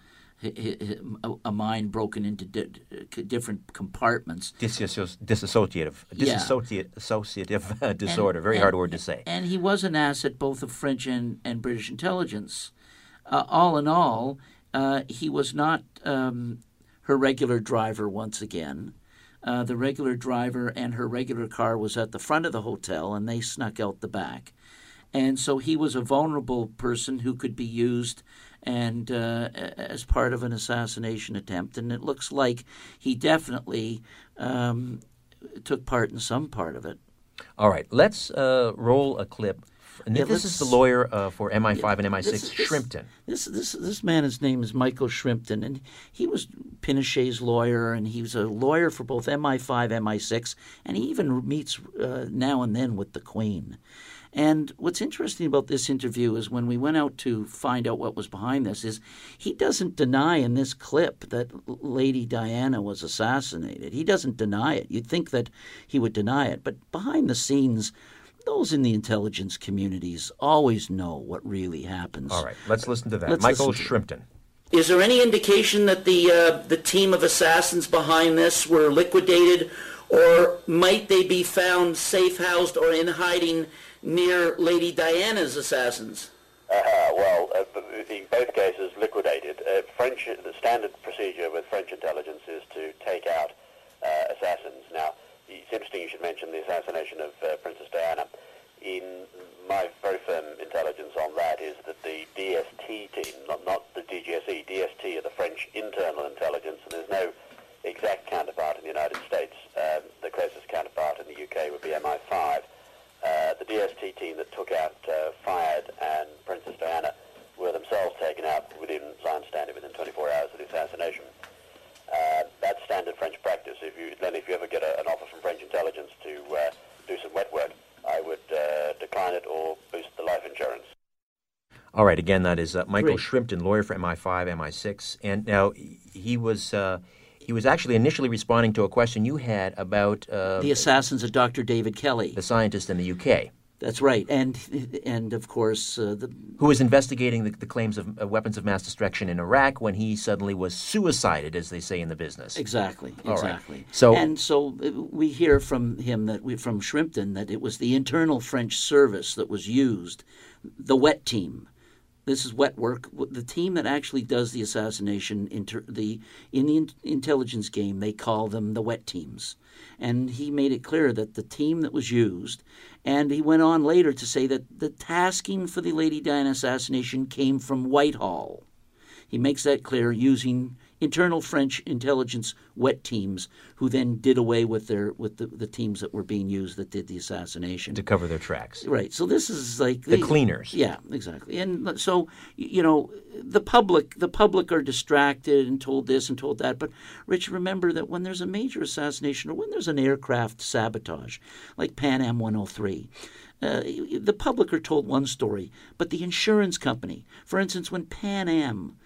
a mind broken into di- different compartments. Disassociative, disassociative, associative uh, disorder. And, Very and, hard word to say. And he was an asset both of French and, and British intelligence. Uh, all in all, uh, he was not um, her regular driver once again. Uh, the regular driver and her regular car was at the front of the hotel, and they snuck out the back. And so he was a vulnerable person who could be used and uh, as part of an assassination attempt. And it looks like he definitely um, took part in some part of it. All right, let's uh, roll a clip. And Yeah, this is the lawyer uh, for MI5 Yeah, and MI6, this- this- Shrimpton. This this this man, his name is Michael Shrimpton, and he was Pinochet's lawyer, and he was a lawyer for both MI5, MI6, and he even meets uh, now and then with the Queen. And what's interesting about this interview is when we went out to find out what was behind this, is he doesn't deny in this clip that Lady Diana was assassinated. He doesn't deny it. You'd think that he would deny it, but behind the scenes. Those in the intelligence communities always know what really happens. All right, let's listen to that. Let's Michael to. Shrimpton. Is there any indication that the uh, the team of assassins behind this were liquidated, or might they be found safe housed or in hiding near Lady Diana's assassins? Uh, well, uh, in both cases, liquidated. Uh, French, the standard procedure with French intelligence is to take out uh, assassins. Now, it's interesting you should mention the assassination of uh, Princess Diana. In my very firm intelligence on that is that the DST team, not, not the DGSE, DST are the French internal intelligence, and there's no exact counterpart in the United States. Um, the closest counterpart in the UK would be MI5. Uh, the DST team that took out uh, Fayed and Princess Diana were themselves taken out within, as I understand it, within 24 hours of the assassination. Uh, that's standard French practice. If you then, if you ever get a, an offer from French intelligence to uh, do some wet work, I would uh, decline it or boost the life insurance. All right, again, that is uh, Michael Great. Shrimpton, lawyer for MI5, MI6, and now he was uh, he was actually initially responding to a question you had about uh, The assassins of Dr. David Kelly. the scientist in the UK That's right, and and of course uh, the who was investigating the, the claims of uh, weapons of mass destruction in Iraq when he suddenly was suicided, as they say in the business. Exactly. All right. Exactly. So- and so uh, we hear from him that we from Shrimpton that it was the internal French service that was used, the wet team. This is wet work. The team that actually does the assassination, inter, the in the in- intelligence game, they call them the wet teams. And he made it clear that the team that was used, and he went on later to say that the tasking for the Lady Diana assassination came from Whitehall. He makes that clear using internal French intelligence wet teams, who then did away with their with the, the teams that were being used that did the assassination to cover their tracks. Right. So this is like The cleaners. Yeah, exactly. And so you know, the public the public are distracted and told this and told that. But Rich, remember that when there's a major assassination or when there's an aircraft sabotage, like Pan Am 103. Uh, the public are told one story, but the insurance company, for instance, when Pan Am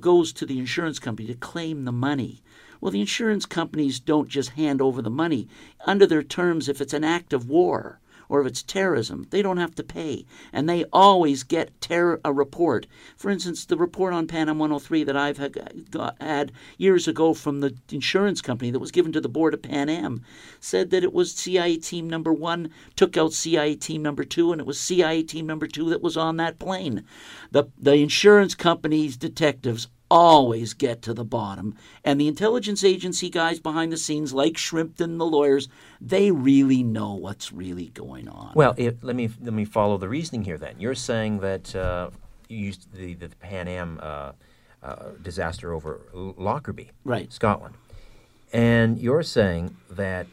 goes to the insurance company to claim the money, well, the insurance companies don't just hand over the money. Under their terms, if it's an act of war or if it's terrorism, they don't have to pay. And they always get terror, a report. For instance, the report on Pan Am 103 that I've had, years ago from the insurance company that was given to the board of Pan Am said that it was CIA team number one took out CIA team number two, and it was CIA team number two that was on that plane. The, the insurance company's detectives always get to the bottom. And the intelligence agency guys behind the scenes, like Shrimpton, the lawyers, they really know what's really going on. Well, if, let me let me follow the reasoning here. Then you're saying that uh, you used the, the Pan Am uh, uh, disaster over Lockerbie, right, Scotland, and you're saying that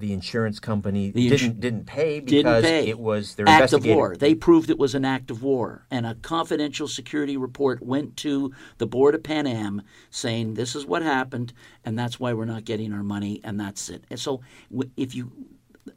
the insurance company The didn't didn't pay Didn't because pay. it was their act of war. They proved it was an act of war, and a confidential security report went to the board of Pan Am saying this is what happened, and that's why we're not getting our money, and that's it. And so, if you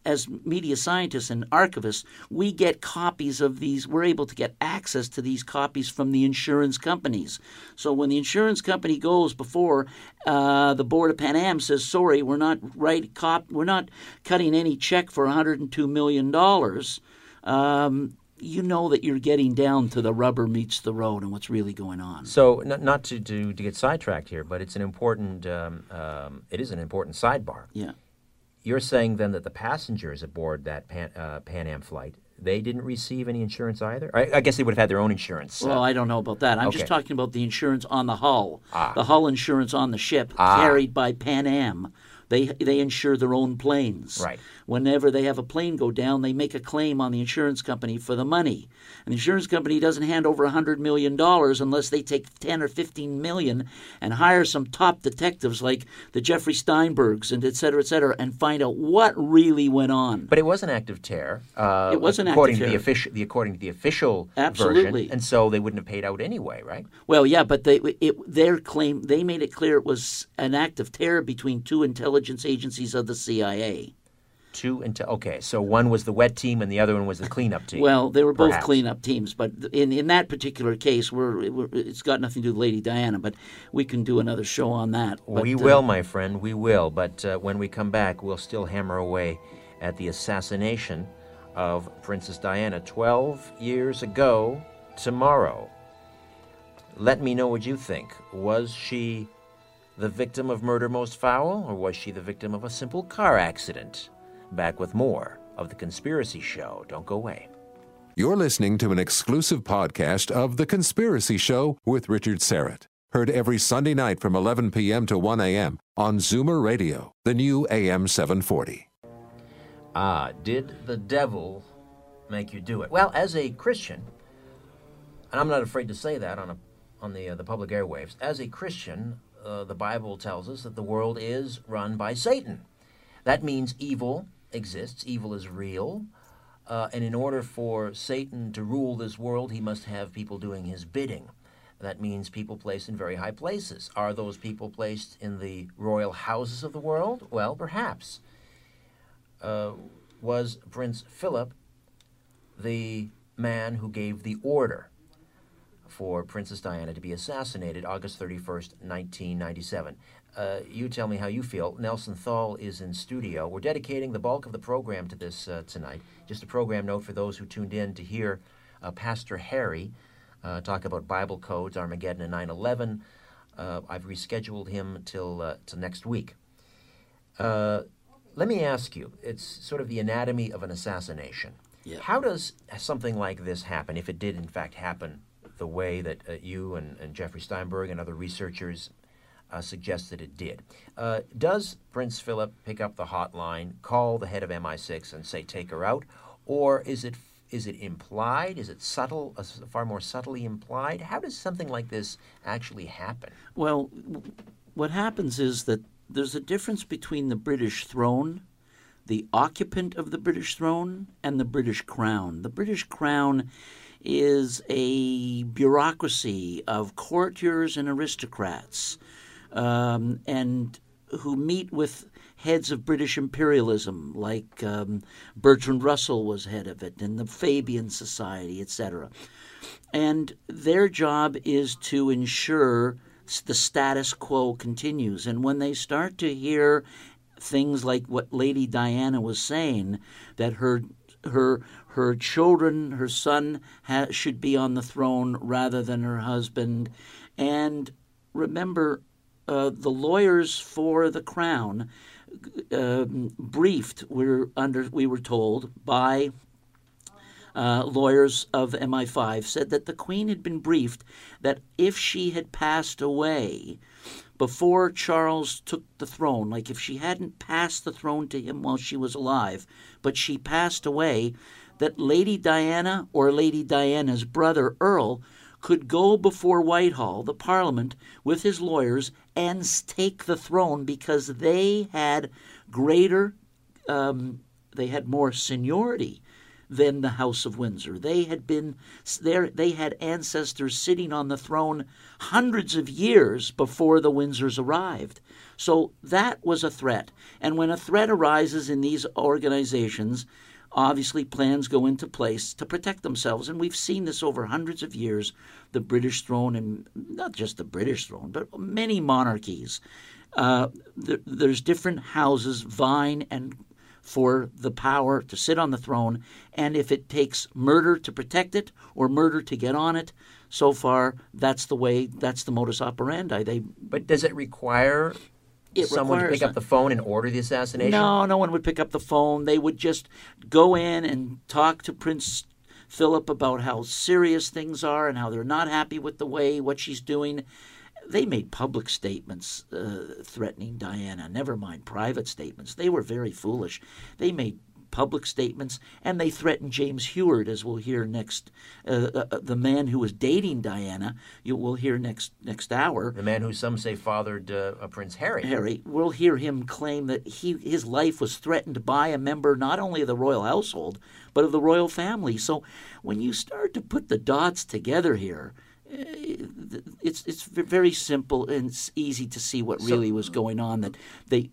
as media scientists and archivists, we get copies of these. We're able to get access to these copies from the insurance companies. So when the insurance company goes before uh, the board of Pan Am says, "Sorry, we're not right. Cop, we're not cutting any check for 102 million dollars." Um, you know that you're getting down to the rubber meets the road and what's really going on. So, n- not to, to, to get sidetracked here, but it's an important, um, um, it is an important sidebar. Yeah. You're saying then that the passengers aboard that Pan, uh, Pan Am flight, they didn't receive any insurance either? I, I guess they would have had their own insurance. uh, Well, I don't know about that. I'm just talking about the insurance on the hull, Ah. the hull insurance on the ship Ah. carried by Pan Am. They they insure their own planes. Right. Whenever they have a plane go down, they make a claim on the insurance company for the money. And the insurance company doesn't hand over hundred million dollars unless they take ten or fifteen million and hire some top detectives like the Jeffrey Steinbergs and et cetera, et cetera, and find out what really went on. But it was an act of terror. Uh, It was an act of according to the terror. official, the according to the official Absolutely. version, and so they wouldn't have paid out anyway, right? Well, yeah, but they it, their claim they made it clear it was an act of terror between two intelligence agencies of the CIA. Two until okay, so one was the wet team and the other one was the cleanup team. Well, they were both perhaps. cleanup teams, but in in that particular case, we're, we're it's got nothing to do with Lady Diana. But we can do another show on that. But, we uh, will, my friend, we will. But uh, when we come back, we'll still hammer away at the assassination of Princess Diana 12 years ago tomorrow. Let me know what you think. Was she the victim of murder most foul, or was she the victim of a simple car accident? Back with more of The Conspiracy Show. Don't go away. You're listening to an exclusive podcast of The Conspiracy Show with Richard Syrett. Heard every Sunday night from 11 p.m. to 1 a.m. on Zoomer Radio, the new AM 740. Ah, did the devil make you do it? Well, as a Christian, and I'm not afraid to say that on a on the uh, the public airwaves, as a Christian, uh, the Bible tells us that the world is run by Satan. That means evil exists. Evil is real. Uh, and in order for Satan to rule this world, he must have people doing his bidding. That means people placed in very high places. Are those people placed in the royal houses of the world? Well, perhaps. Uh, was Prince Philip the man who gave the order for Princess Diana to be assassinated August 31st, 1997? Uh, you tell me how you feel. Nelson Thall is in studio. We're dedicating the bulk of the program to this uh, tonight. Just a program note for those who tuned in to hear uh, Pastor Harry uh, talk about Bible codes, Armageddon, and 9 11. Uh, I've rescheduled him till, uh, till next week. Uh, let me ask you it's sort of the anatomy of an assassination. Yeah. How does something like this happen, if it did in fact happen the way that uh, you and, and Jeffrey Steinberg and other researchers uh, suggest that it did? Uh, does Prince Philip pick up the hotline, call the head of MI6 and say, take her out? Or is it is it implied? Is it subtle, uh, far more subtly implied? How does something like this actually happen? Well, what happens is that there's a difference between the British throne, the occupant of the British throne, and the British crown. The British crown is a bureaucracy of courtiers and aristocrats, um, and who meet with heads of British imperialism, like um, Bertrand Russell was head of it, and the Fabian Society, etc. And their job is to ensure the status quo continues. And when they start to hear things like what Lady Diana was saying that her her her children, her son ha- should be on the throne rather than her husband, and remember uh, the lawyers for the crown uh, briefed. We're under we were told by uh, lawyers of MI5 said that the Queen had been briefed that if she had passed away before Charles took the throne, like if she hadn't passed the throne to him while she was alive, but she passed away, that Lady Diana or Lady Diana's brother Earl could go before Whitehall, the Parliament, with his lawyers and take the throne because they had greater, um, they had more seniority than the House of Windsor. They had been there. They had ancestors sitting on the throne hundreds of years before the Windsors arrived. So that was a threat. And when a threat arises in these organizations, obviously plans go into place to protect themselves. And we've seen this over hundreds of years. The British throne, and not just the British throne, but many monarchies. Uh, there, there's different houses vying and for the power to sit on the throne, and if it takes murder to protect it or murder to get on it, so far that's the way that's the modus operandi. They but does it require it someone to pick up the phone and order the assassination? No, no one would pick up the phone. They would just go in and talk to Prince Philip about how serious things are and how they're not happy with the way what she's doing they made public statements uh, threatening Diana, never mind private statements. They were very foolish. They made public statements and they threatened James Hewitt, as we'll hear next. Uh, uh, uh, the man who was dating Diana, you will hear next next hour. The man who some say fathered uh, Prince Harry. Harry. We'll hear him claim that he his life was threatened by a member not only of the royal household but of the royal family. So when you start to put the dots together here it's it's very simple and it's easy to see what really was going on. That they.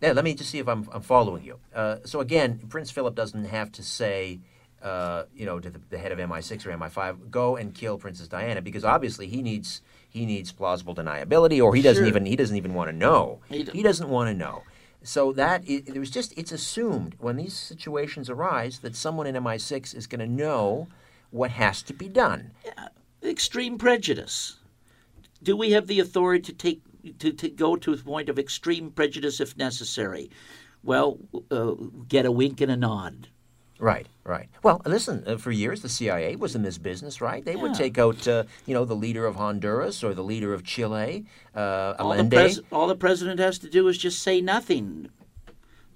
Yeah, let me just see if I'm, I'm following you. Uh, so again, Prince Philip doesn't have to say, uh, you know, to the, the, head of MI6 or MI5, go and kill Princess Diana because obviously he needs he needs plausible deniability, or he doesn't sure. even he doesn't even want to know. He, he doesn't want to know. So that there's just it's assumed when these situations arise that someone in MI6 is going to know what has to be done. Yeah extreme prejudice. Do we have the authority to take to, to go to a point of extreme prejudice if necessary? Well, uh, get a wink and a nod. Right, right. Well, listen. Uh, for years, the CIA was in this business, right? They yeah. would take out, uh, you know, the leader of Honduras or the leader of Chile, uh, all Allende. The pres- all the president has to do is just say nothing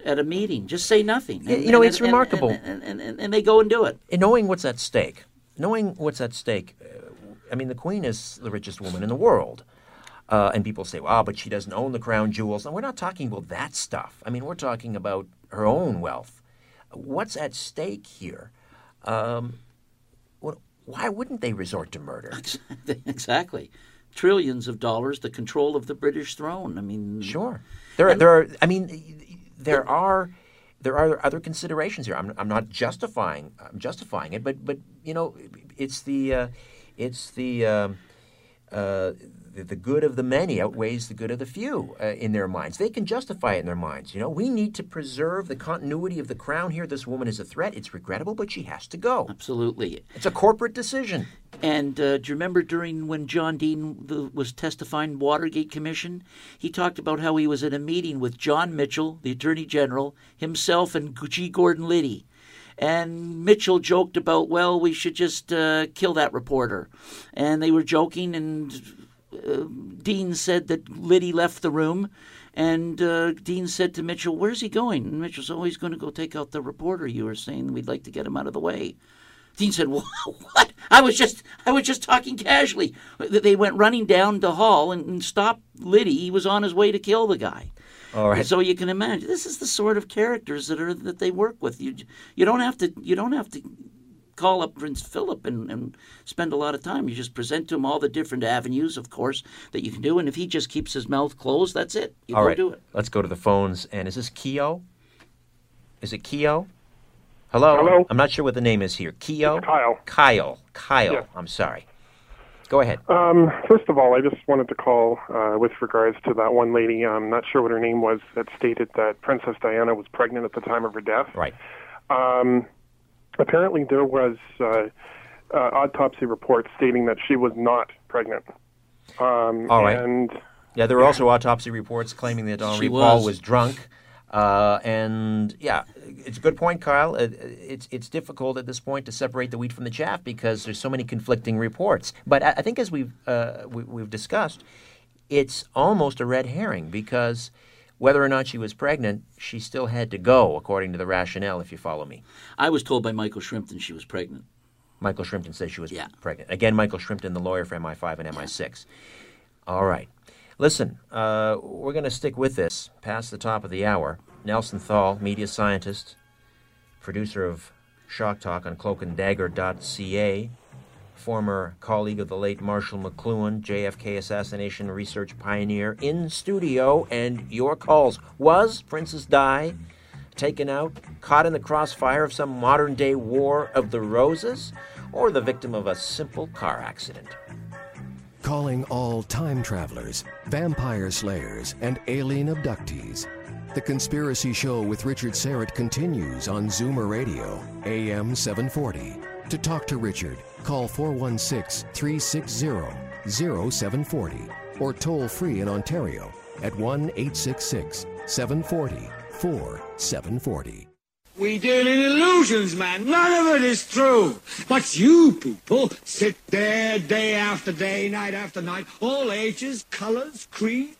at a meeting. Just say nothing. And, you know, and, it's and, remarkable. And, and, they go and do it. And knowing what's at stake, knowing what's at stake, I mean, the queen is the richest woman in the world. Uh, and people say, well, but she doesn't own the crown jewels. And we're not talking about that stuff. I mean, we're talking about her own wealth. What's at stake here? Um, well, why wouldn't they resort to murder? exactly. Trillions of dollars, the control of the British throne. I mean, sure. There, are, there are. I mean, there are there are other considerations here. I'm, I'm not justifying I'm justifying it, but but you know, it's the uh, it's the uh, uh, the, the, good of the many outweighs the good of the few uh, in their minds. They can justify it in their minds. You know, we need to preserve the continuity of the crown here. This woman is a threat. It's regrettable, but she has to go. Absolutely. It's a corporate decision. And uh, do you remember during when John Dean was testifying Watergate Commission? He talked about how he was in a meeting with John Mitchell, the Attorney General, himself, and G. Gordon Liddy. And Mitchell joked about, well, we should just uh, kill that reporter. And they were joking, and uh, Dean said that Liddy left the room. And uh, Dean said to Mitchell, Where's he going? And Mitchell said, Oh, he's going to go take out the reporter you were saying we'd like to get him out of the way. Dean said, "What? I was just, I was just talking casually." They went running down the hall and, and stopped Liddy. He was on his way to kill the guy. All right. So you can imagine this is the sort of characters that are that they work with. You you don't have to you don't have to call up Prince Philip and, and spend a lot of time. You just present to him all the different avenues, of course, that you can do. And if he just keeps his mouth closed, that's it. You all go right. do it. Let's go to the phones. And is this Keo? Is it Keo? Hello. Hello. I'm not sure what the name is here. Keo. It's Kyle. Kyle. Kyle. Yes. I'm sorry. Go ahead. Um, first of all, I just wanted to call uh, with regards to that one lady. I'm not sure what her name was that stated that Princess Diana was pregnant at the time of her death. Right. Um, apparently, there was uh, uh, autopsy reports stating that she was not pregnant. Um, All right. And Yeah, there were also autopsy reports claiming that Henri She Paul was. was drunk. Uh, and yeah, it's a good point, Kyle. It, it's it's difficult at this point to separate the wheat from the chaff because there's so many conflicting reports. But I, I think as we've uh, we, we've discussed, it's almost a red herring because whether or not she was pregnant, she still had to go according to the rationale. If you follow me, I was told by Michael Shrimpton she was pregnant. Michael Shrimpton says she was pregnant. Again, Michael Shrimpton, the lawyer for MI5 and MI6. All right. Listen, uh, we're going to stick with this past the top of the hour. Nelson Thall, media scientist, producer of Shock Talk on cloakanddagger.ca, former colleague of the late Marshall McLuhan, JFK assassination research pioneer, in studio, and your calls. Was Princess Di taken out, caught in the crossfire of some modern day war of the roses, or the victim of a simple car accident? Calling all time travelers, vampire slayers, and alien abductees. The Conspiracy Show with Richard Syrett continues on Zoomer Radio, AM 740. To talk to Richard, call 416 360 0740 or toll free in Ontario at 1 866 740 4740. We deal in illusions, man. None of it is true. But you people sit there day after day, night after night, all ages, colors, creeds.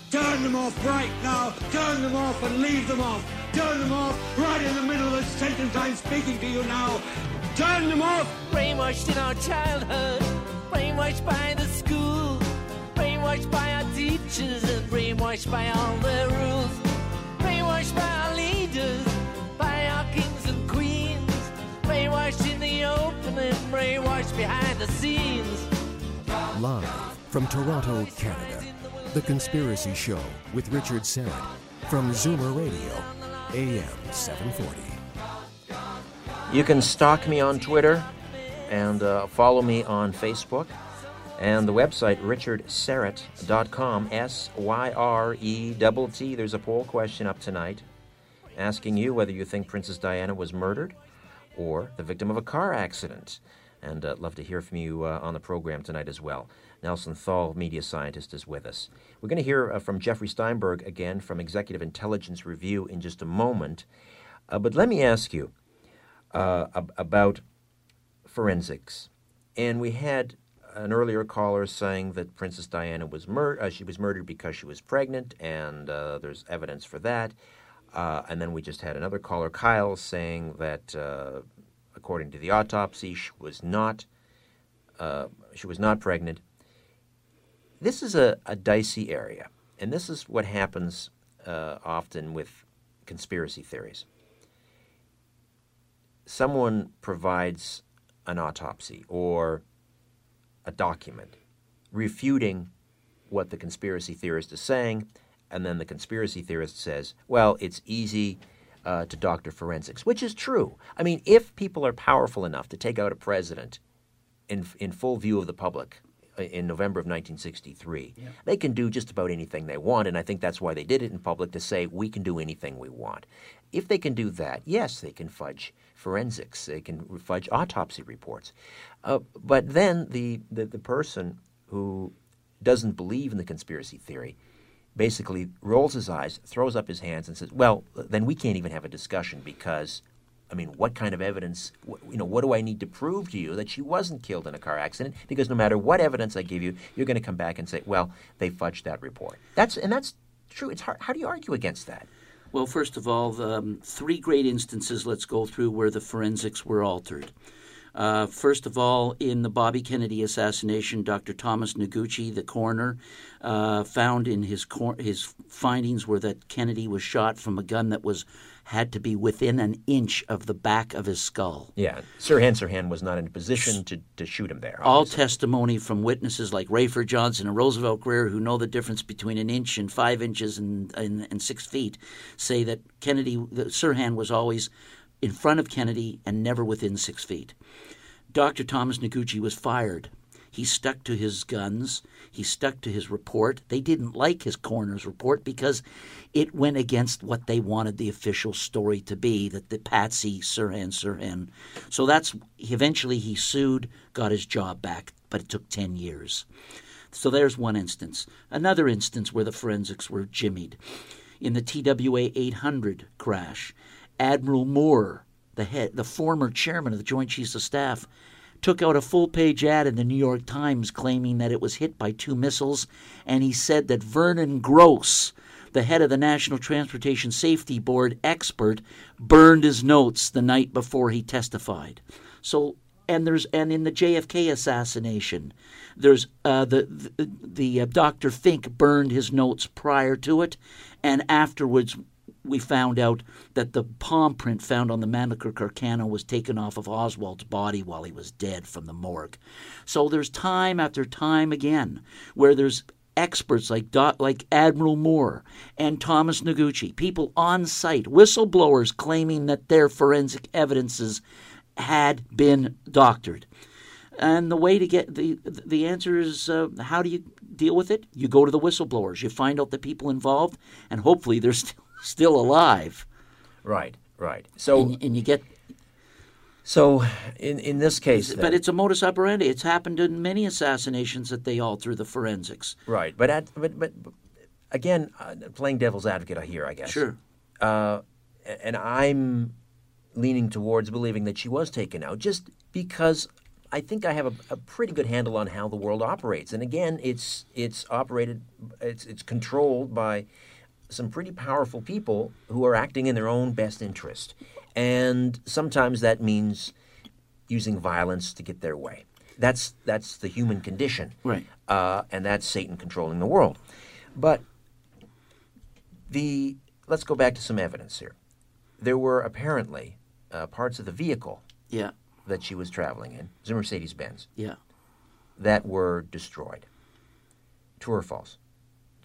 Turn them off right now. Turn them off and leave them off. Turn them off right in the middle of the sentence I'm speaking to you now. Turn them off. Brainwashed in our childhood, brainwashed by the school, brainwashed by our teachers, and brainwashed by all their rules, brainwashed by our leaders, by our kings and queens, brainwashed in the open and brainwashed behind the scenes. Live from Toronto, Canada. The Conspiracy Show with Richard Syrett from Zoomer Radio, AM 740. You can stalk me on Twitter and uh, follow me on Facebook and the website richardsyrett.com, S Y R E T T. There's a poll question up tonight asking you whether you think Princess Diana was murdered or the victim of a car accident. And uh, love to hear from you uh, on the program tonight as well. Nelson Thall, media scientist, is with us. We're going to hear uh, from Jeffrey Steinberg again from Executive Intelligence Review in just a moment. Uh, but let me ask you uh, ab- about forensics. And we had an earlier caller saying that Princess Diana was mur- uh, she was murdered because she was pregnant, and uh, there's evidence for that. Uh, and then we just had another caller, Kyle, saying that according to the autopsy, she was not she was not pregnant. This is a, a dicey area, and this is what happens uh, often with conspiracy theories. Someone provides an autopsy or a document refuting what the conspiracy theorist is saying, and then the conspiracy theorist says, well, it's easy uh, to doctor forensics, which is true. I mean, if people are powerful enough to take out a president in, in full view of the public in November of 1963, they can do just about anything they want, and I think that's why they did it in public to say, we can do anything we want. If they can do that, yes, they can fudge forensics, they can fudge autopsy reports. Uh, but then the, the, the person who doesn't believe in the conspiracy theory basically rolls his eyes, throws up his hands, and says, "Well, then we can't even have a discussion because, I mean, what kind of evidence? You know, what do I need to prove to you that she wasn't killed in a car accident? Because no matter what evidence I give you, you're going to come back and say, "Well, they fudged that report." That's and that's true. It's hard. How do you argue against that? Well, first of all, um, three great instances let's go through where the forensics were altered. Uh, first of all, in the Bobby Kennedy assassination, Dr. Thomas Noguchi, the coroner, uh, found in his cor- his findings were that Kennedy was shot from a gun that was had to be within an inch of the back of his skull. Yeah, Sirhan Sirhan was not in a position to, to shoot him there. All testimony from witnesses like Rafer Johnson and Roosevelt Grier, who know the difference between an inch and five inches and, and, and six feet, say that Kennedy, that Sirhan was always in front of Kennedy and never within six feet. Dr. Thomas Noguchi was fired. He stuck to his guns. He stuck to his report. They didn't like his coroner's report because it went against what they wanted the official story to be that the patsy Sirhan Sirhan. So that's eventually he sued, got his job back, but it took 10 years. So there's one instance. Another instance where the forensics were jimmied. In the TWA 800 crash, Admiral Moore, the head, the former chairman of the Joint Chiefs of Staff, took out a full page ad in the New York Times claiming that it was hit by two missiles, and he said that Vernon Grose, the head of the National Transportation Safety Board expert, burned his notes the night before he testified. So and there's and in the JFK assassination, there's uh, the the, the uh, Dr. Finck burned his notes prior to it, and afterwards we found out that the palm print found on the Mannlicher Carcano was taken off of Oswald's body while he was dead from the morgue. So there's time after time again where there's experts like like Admiral Moore and Thomas Noguchi, people on site, whistleblowers claiming that their forensic evidences had been doctored. And the way to get the the answer is uh, how do you deal with it? You go to the whistleblowers. You find out the people involved, and hopefully they're still still alive. Right, right. So and, and you get so in in this case, but it's a modus operandi. It's happened in many assassinations that they alter the forensics. right. But at, but but again, uh, playing devil's advocate here, I guess. Sure. Uh, and I'm leaning towards believing that she was taken out just because I think I have a, a pretty good handle on how the world operates. And again, it's it's operated, it's it's controlled by some pretty powerful people who are acting in their own best interest. And sometimes that means using violence to get their way. That's that's the human condition, Right. uh, and that's Satan controlling the world. But the let's go back to some evidence here. There were apparently uh, parts of the vehicle Yeah. that she was traveling in, a Mercedes Benz, Yeah. that were destroyed. True or false?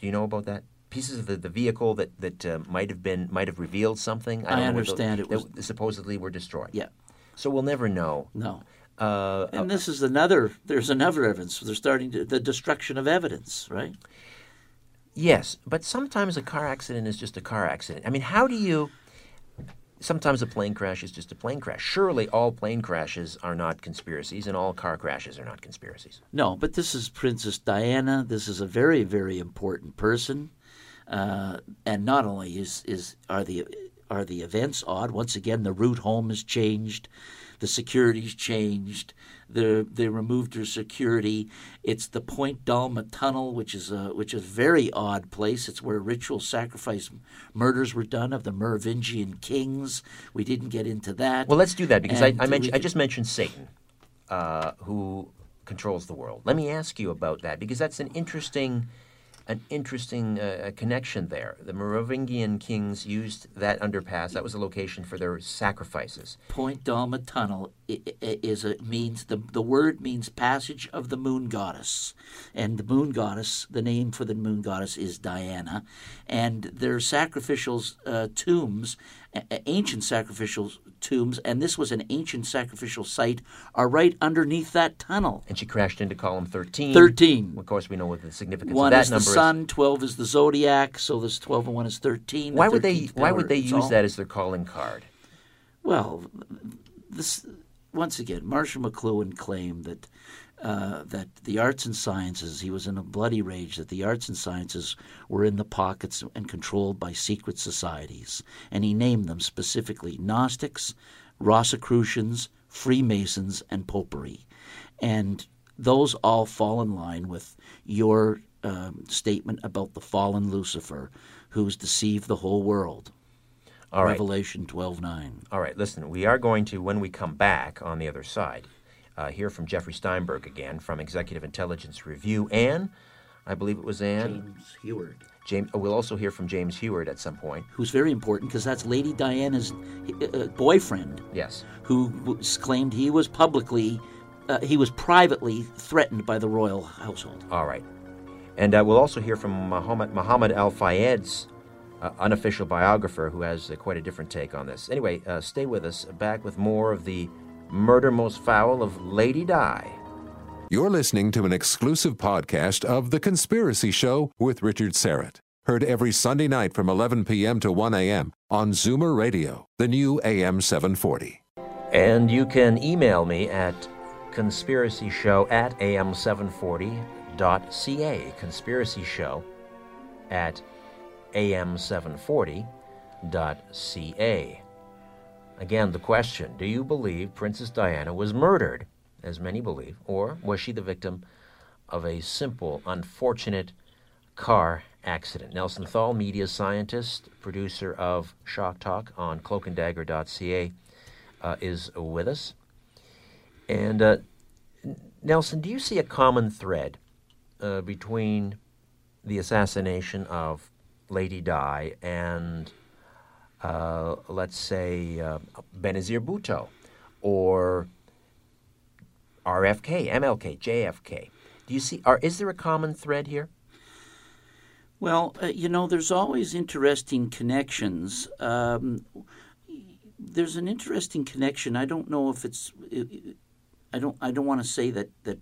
Do you know about that? Pieces of the, the vehicle that that uh, might have been might have revealed something. I don't know understand those- it that supposedly were destroyed. Yeah. So we'll never know. No. Uh, And this is another. There's another evidence. They're starting to the destruction of evidence. Right. Yes, but sometimes a car accident is just a car accident. I mean, how do you? Sometimes a plane crash is just a plane crash. Surely all plane crashes are not conspiracies, and all car crashes are not conspiracies. No, but this is Princess Diana. This is a very, very important person, uh, and not only is is are the are the events odd. Once again, the route home has changed, the security's changed. The they removed her security. It's the Pont de l'Alma Tunnel, which is a which is a very odd place. It's where ritual sacrifice murders were done of the Merovingian kings. We didn't get into that. Well, let's do that because I, And I we mentioned I just mentioned Satan, uh, who controls the world. Let me ask you about that because that's an interesting, an interesting uh, connection there. The Merovingian kings used that underpass. That was a location for their sacrifices. Point Dalma Tunnel is a means the the word means passage of the moon goddess, and the moon goddess, the name for the moon goddess is Diana, and their sacrificial uh, tombs, ancient sacrificial tombs, and this was an ancient sacrificial site, are right underneath that tunnel. And she crashed into column thirteen. 13. Of course, we know what the significance One of that is the sun, twelve is the zodiac, so this twelve and one is thirteen. the Why would they? 13th Why would they use all- that as their calling card? Well, this once again, Marshall McLuhan claimed that uh, that the arts and sciences, he was in a bloody rage that the arts and sciences were in the pockets and controlled by secret societies, and he named them specifically Gnostics, Rosicrucians, Freemasons, and Popery, and those all fall in line with your um, statement about the fallen Lucifer, who's deceived the whole world. All right. Revelation twelve nine. All right, listen, we are going to, when we come back on the other side, uh, hear from Jeffrey Steinberg again from Executive Intelligence Review. Anne, I believe it was Anne. James Hewitt. James, uh, we'll also hear from James Hewitt at some point. Who's very important because that's Lady Diana's uh, boyfriend. Yes. Who was, claimed he was publicly, uh, he was privately threatened by the royal household. All right. And uh, we'll also hear from Muhammad, Muhammad Al Fayed's uh, unofficial biographer, who has uh, quite a different take on this. Anyway, uh, stay with us. Back with more of the murder most foul of Lady Di. You're listening to an exclusive podcast of The Conspiracy Show with Richard Syrett. Heard every Sunday night from 11 p.m. to 1 a.m. on Zoomer Radio, the new AM 740. And you can email me at conspiracyshow at am740.ca. Conspiracy Show at am740.ca. Again, the question Do you believe Princess Diana was murdered, as many believe, or was she the victim of a simple, unfortunate car accident? Nelson Thall, media scientist, producer of Shock Talk on cloakanddagger.ca, uh, is with us. And uh, Nelson, do you see a common thread uh, between the assassination of Lady Di and, uh, let's say, uh, Benazir Bhutto or RFK, MLK, JFK? Do you see? Are, is there a common thread here? Well, uh, you know, there's always interesting connections. Um, there's an interesting connection. I don't know if it's. I don't. I don't want to say that that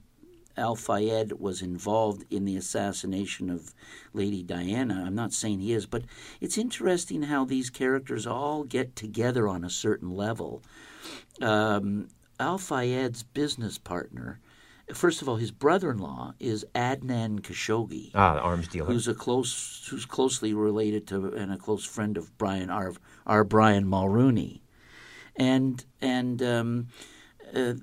Al Fayed was involved in the assassination of Lady Diana. I'm not saying he is, but it's interesting how these characters all get together on a certain level. Um, Al Fayed's business partner. First of all, his brother-in-law is Adnan Khashoggi, ah, the arms dealer, who's a close, who's closely related to and a close friend of Brian, our, our Brian Mulroney, and and um, uh,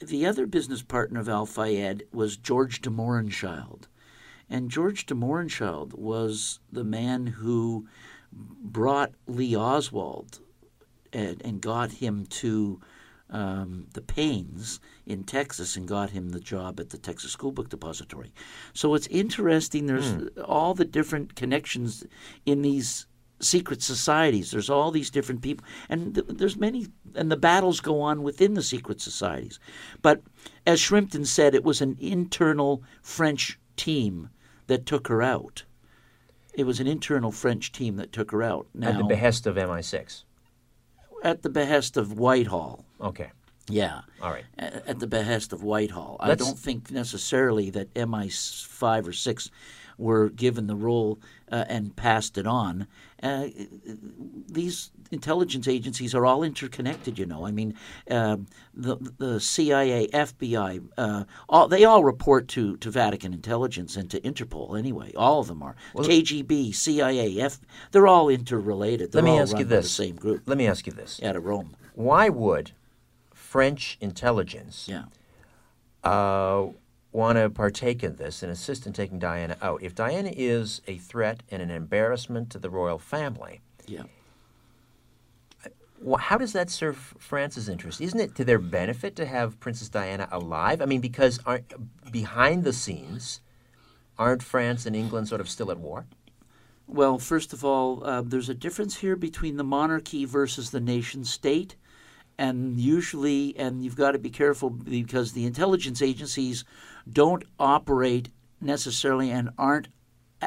the other business partner of Al Fayed was George de Mohrenschildt. And George de Mohrenschildt was the man who brought Lee Oswald and, and got him to um, the Paynes in Texas and got him the job at the Texas School Book Depository. So it's interesting. There's Hmm. all the different connections in these secret societies. There's all these different people, and th- there's many, and the battles go on within the secret societies. But as Shrimpton said, it was an internal French team that took her out. It was an internal French team that took her out. Now, at the behest of MI6. at the behest of Whitehall. Okay. Yeah. All right. At the behest of Whitehall. I Let's- don't think necessarily that MI5 or 6 were given the role uh, and passed it on. Uh, these intelligence agencies are all interconnected, you know. I mean, uh, the, the CIA, FBI, uh, all, they all report to, to Vatican intelligence and to Interpol anyway. All of them are. Well- KGB, CIA, F, they're all interrelated. They're Let me all ask you this. The same group. Let me ask you this. Out of Rome. Why would French intelligence yeah. Want to partake in this and assist in taking Diana out? If Diana is a threat and an embarrassment to the royal family, Yeah. how does that serve France's interest? Isn't it to their benefit to have Princess Diana alive? I mean, because aren't, behind the scenes, aren't France and England sort of still at war? Well, first of all, uh, there's a difference here between the monarchy versus the nation state. And usually, and you've got to be careful because the intelligence agencies don't operate necessarily and aren't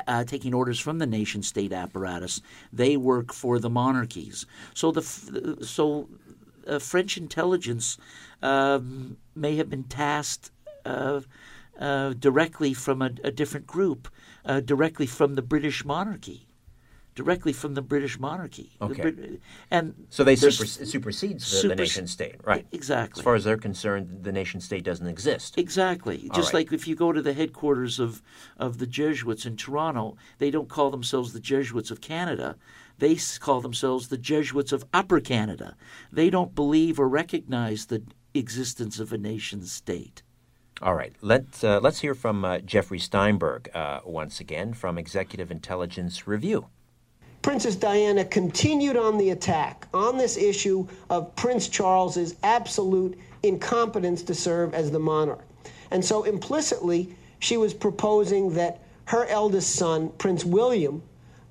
uh, taking orders from the nation state apparatus. They work for the monarchies. So the so uh, French intelligence um, may have been tasked uh, uh, directly from a, a different group, uh, directly from the British monarchy. Directly from the British monarchy. The Okay. Brit- and So they super, it supersedes the, the nation state, right? Exactly. As far as they're concerned, the nation state doesn't exist. Exactly. All Just right. like if you go to the headquarters of, of the Jesuits in Toronto, they don't call themselves the Jesuits of Canada. They call themselves the Jesuits of Upper Canada. They don't believe or recognize the existence of a nation state. All right, let's uh, let's hear from uh, Jeffrey Steinberg uh, once again from Executive Intelligence Review. Princess Diana continued on the attack on this issue of Prince Charles's absolute incompetence to serve as the monarch. And so implicitly, she was proposing that her eldest son, Prince William,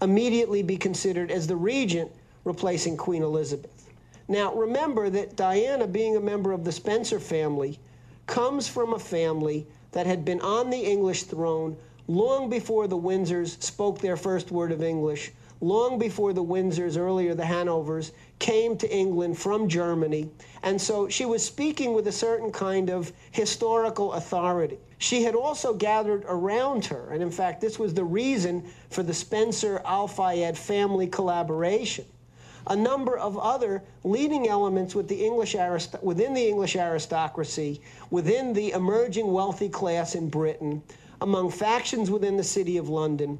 immediately be considered as the regent, replacing Queen Elizabeth. Now, remember that Diana, being a member of the Spencer family, comes from a family that had been on the English throne long before the Windsors spoke their first word of English, long before the Windsors, earlier the Hanovers, came to England from Germany. And so she was speaking with a certain kind of historical authority. She had also gathered around her, and in fact, this was the reason for the Spencer Al Fayed family collaboration. A number of other leading elements with the arist- within the English aristocracy, within the emerging wealthy class in Britain, among factions within the City of London,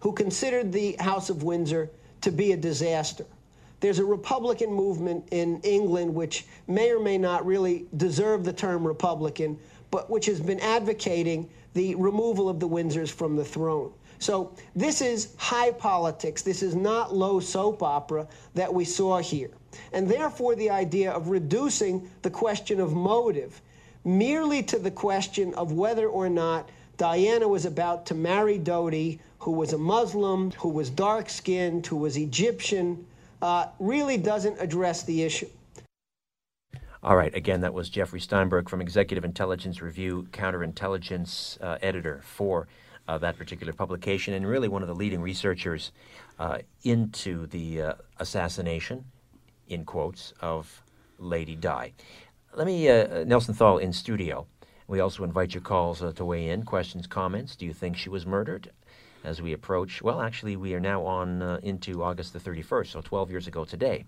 who considered the House of Windsor to be a disaster. There's a Republican movement in England which may or may not really deserve the term Republican, but which has been advocating the removal of the Windsors from the throne. So this is high politics. This is not low soap opera that we saw here. And therefore, the idea of reducing the question of motive merely to the question of whether or not Diana was about to marry Dodi, who was a Muslim, who was dark skinned, who was Egyptian, uh, really doesn't address the issue. All right, again, that was Jeffrey Steinberg from Executive Intelligence Review, counterintelligence uh, editor for uh, that particular publication, and really one of the leading researchers uh, into the uh, assassination, in quotes, of Lady Di. Let me, uh, Nelson Thall in studio. We also invite your calls uh, to weigh in, questions, comments. Do you think she was murdered? As we approach, well, actually, we are now on into August the 31st, so 12 years ago today.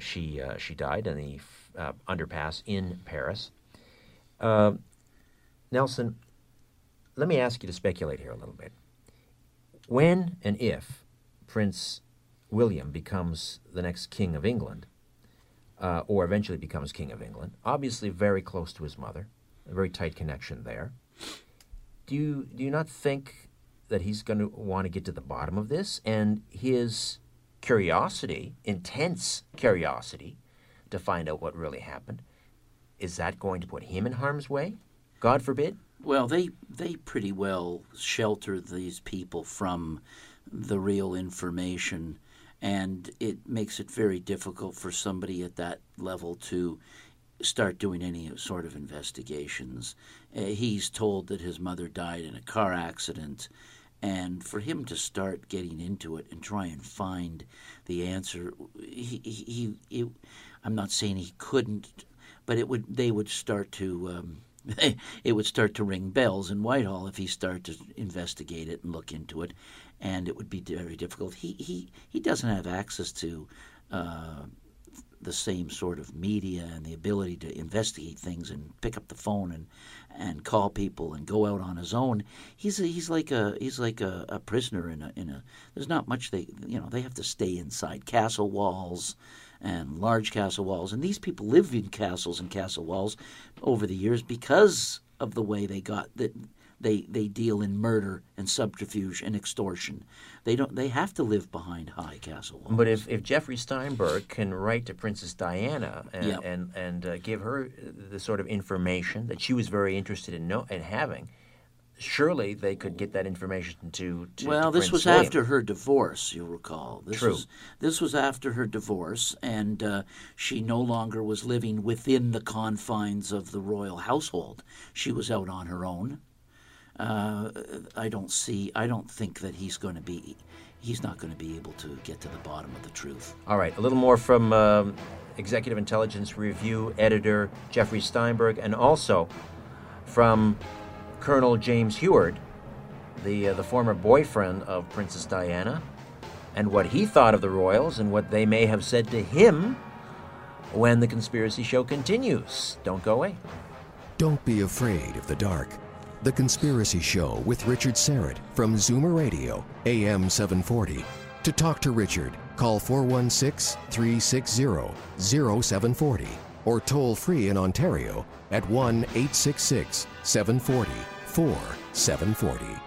she she died in the uh, underpass in Paris. Uh, Nelson, let me ask you to speculate here a little bit. When and if Prince William becomes the next King of England, uh, or eventually becomes King of England, obviously very close to his mother, a very tight connection there. Do you do you not think that he's going to want to get to the bottom of this and his curiosity, intense curiosity, to find out what really happened. Is that going to put him in harm's way? God forbid. Well, they they pretty well shelter these people from the real information, and it makes it very difficult for somebody at that level to start doing any sort of investigations. Uh, he's told that his mother died in a car accident, and for him to start getting into it and try and find the answer, he he, he I'm not saying he couldn't, but it would they would start to um, it would start to ring bells in Whitehall if he started to investigate it and look into it, and it would be very difficult. He he he doesn't have access to. Uh, the same sort of media and the ability to investigate things and pick up the phone and and call people and go out on his own. He's a, he's like a he's like a, a prisoner in a in a. There's not much they you know they have to stay inside castle walls and large castle walls. And these people live in castles and castle walls over the years because of the way they got that they they deal in murder and subterfuge and extortion. They don't they have to live behind high castle walls. But if, if Jeffrey Steinberg can write to Princess Diana and Yep. and, and uh, give her the sort of information that she was very interested in know, in having, surely they could get that information to. to well, to this Prince was William. after her divorce. You'll recall. This True. Was, this was after her divorce, and uh, she no longer was living within the confines of the royal household. She was out on her own. Uh, I don't see. I don't think that he's going to be. He's not going to be able to get to the bottom of the truth. All right, a little more from um, Executive Intelligence Review editor Jeffrey Steinberg, and also from Colonel James Hewitt, the uh, the former boyfriend of Princess Diana, and what he thought of the royals and what they may have said to him when the conspiracy show continues. Don't go away. Don't be afraid of the dark. The Conspiracy Show with Richard Syrett from Zoomer Radio, AM 740. To talk to Richard, call 416 360 0740 or toll free in Ontario at 1 866 740 4740.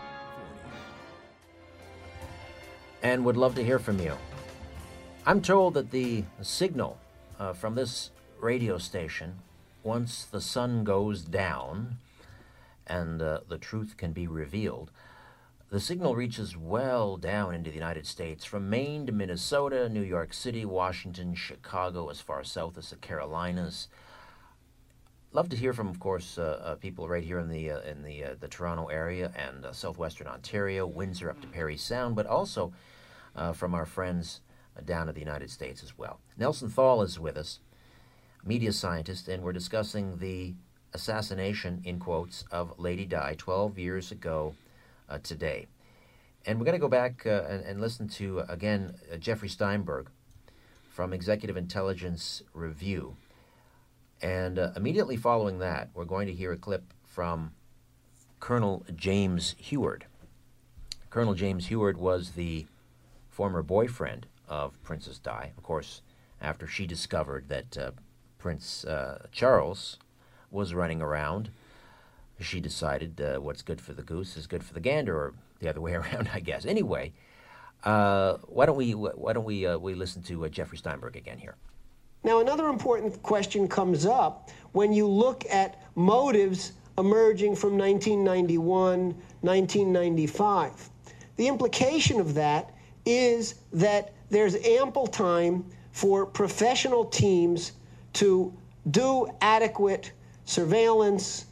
and would love to hear from you. I'm told that the signal uh, from this radio station, once the sun goes down and uh, the truth can be revealed, the signal reaches well down into the United States, from Maine to Minnesota, New York City, Washington, Chicago, as far south as the Carolinas. Love to hear from, of course, uh, uh, people right here in the uh, in the uh, the Toronto area and uh, southwestern Ontario, Windsor up to Parry Sound, but also uh, from our friends down in the United States as well. Nelson Thall is with us, media scientist, and we're discussing the assassination, in quotes, of Lady Di 12 years ago uh, today. And we're going to go back uh, and, and, listen to, uh, again, Jeffrey Steinberg from Executive Intelligence Review. And immediately following that, we're going to hear a clip from Colonel James Hewitt. Colonel James Hewitt was the former boyfriend of Princess Di. Of course, after she discovered that uh, Prince uh, Charles was running around, she decided uh, what's good for the goose is good for the gander, or the other way around, I guess. Anyway, uh, why don't we why don't we uh, we listen to uh, Jeffrey Steinberg again here? Now, another important question comes up when you look at motives emerging from 1991, 1995. The implication of that is that there's ample time for professional teams to do adequate surveillance,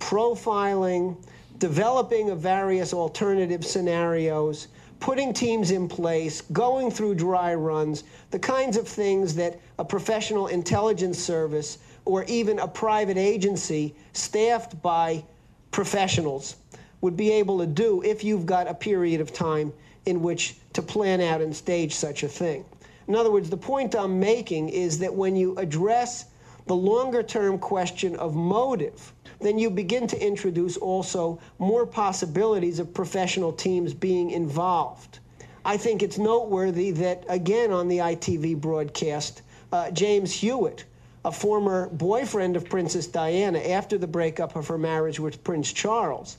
profiling, developing of various alternative scenarios, putting teams in place, going through dry runs, the kinds of things that a professional intelligence service or even a private agency staffed by professionals would be able to do if you've got a period of time in which to plan out and stage such a thing. In other words, the point I'm making is that when you address the longer term question of motive, then you begin to introduce also more possibilities of professional teams being involved. I think it's noteworthy that, again, on the ITV broadcast, uh, James Hewitt, a former boyfriend of Princess Diana after the breakup of her marriage with Prince Charles,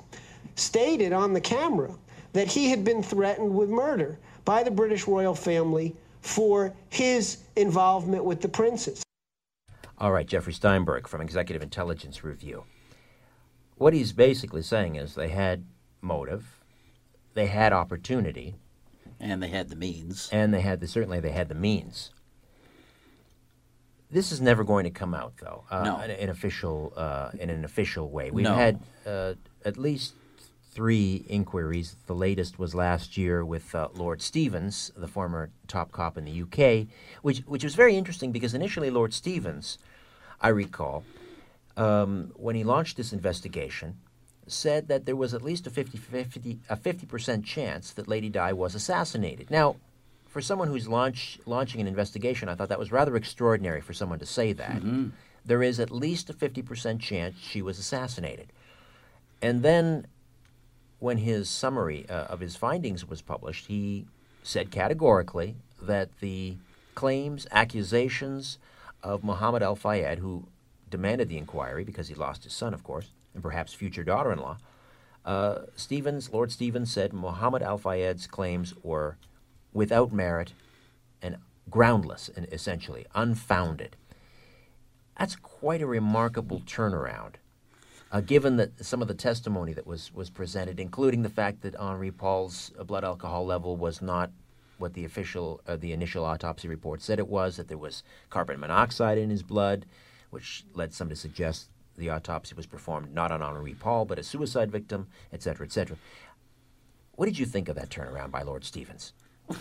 stated on the camera that he had been threatened with murder by the British royal family for his involvement with the princess. All right, Jeffrey Steinberg from Executive Intelligence Review. What he's basically saying is they had motive, they had opportunity, and they had the means, and they had the, certainly they had the means. This is never going to come out, though, uh, no. in, in official uh, in an official way. We've no. had uh, at least three inquiries. The latest was last year with uh, Lord Stevens, the former top cop in the UK, which which was very interesting because initially Lord Stevens, I recall, um, when he launched this investigation, said that there was at least a 50, 50, a 50% chance that Lady Di was assassinated. Now, for someone who's launch, launching an investigation, I thought that was rather extraordinary for someone to say that. Mm-hmm. There is at least a 50% chance she was assassinated. And then when his summary uh, of his findings was published, he said categorically that the claims, accusations of Mohammed Al Fayed, who demanded the inquiry because he lost his son, of course, and perhaps future daughter in law, uh, Stevens, Lord Stevens said Mohammed Al Fayed's claims were without merit and groundless, and essentially unfounded. That's quite a remarkable turnaround uh, given that some of the testimony that was, was presented, including the fact that Henri Paul's blood alcohol level was not what the official, uh, the initial autopsy report said it was, that there was carbon monoxide in his blood, which led some to suggest the autopsy was performed not on Henri Paul, but a suicide victim, et cetera, et cetera. What did you think of that turnaround by Lord Stevens?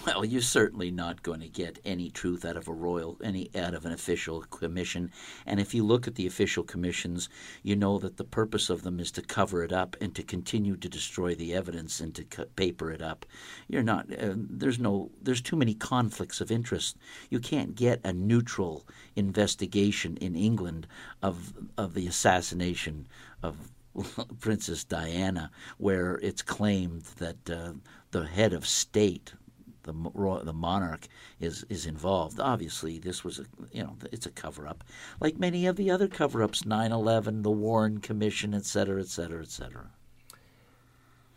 Well, you're certainly not going to get any truth out of a royal, any out of an official commission. And if you look at the official commissions, you know that the purpose of them is to cover it up and to continue to destroy the evidence and to paper it up. You're not. Uh, there's no. There's too many conflicts of interest. You can't get a neutral investigation in England of of the assassination of Princess Diana, where it's claimed that uh, the head of state, the the monarch is is involved. Obviously, this was a you know it's a cover up, like many of the other cover ups, 9/11, the Warren Commission, et cetera, et cetera, et cetera.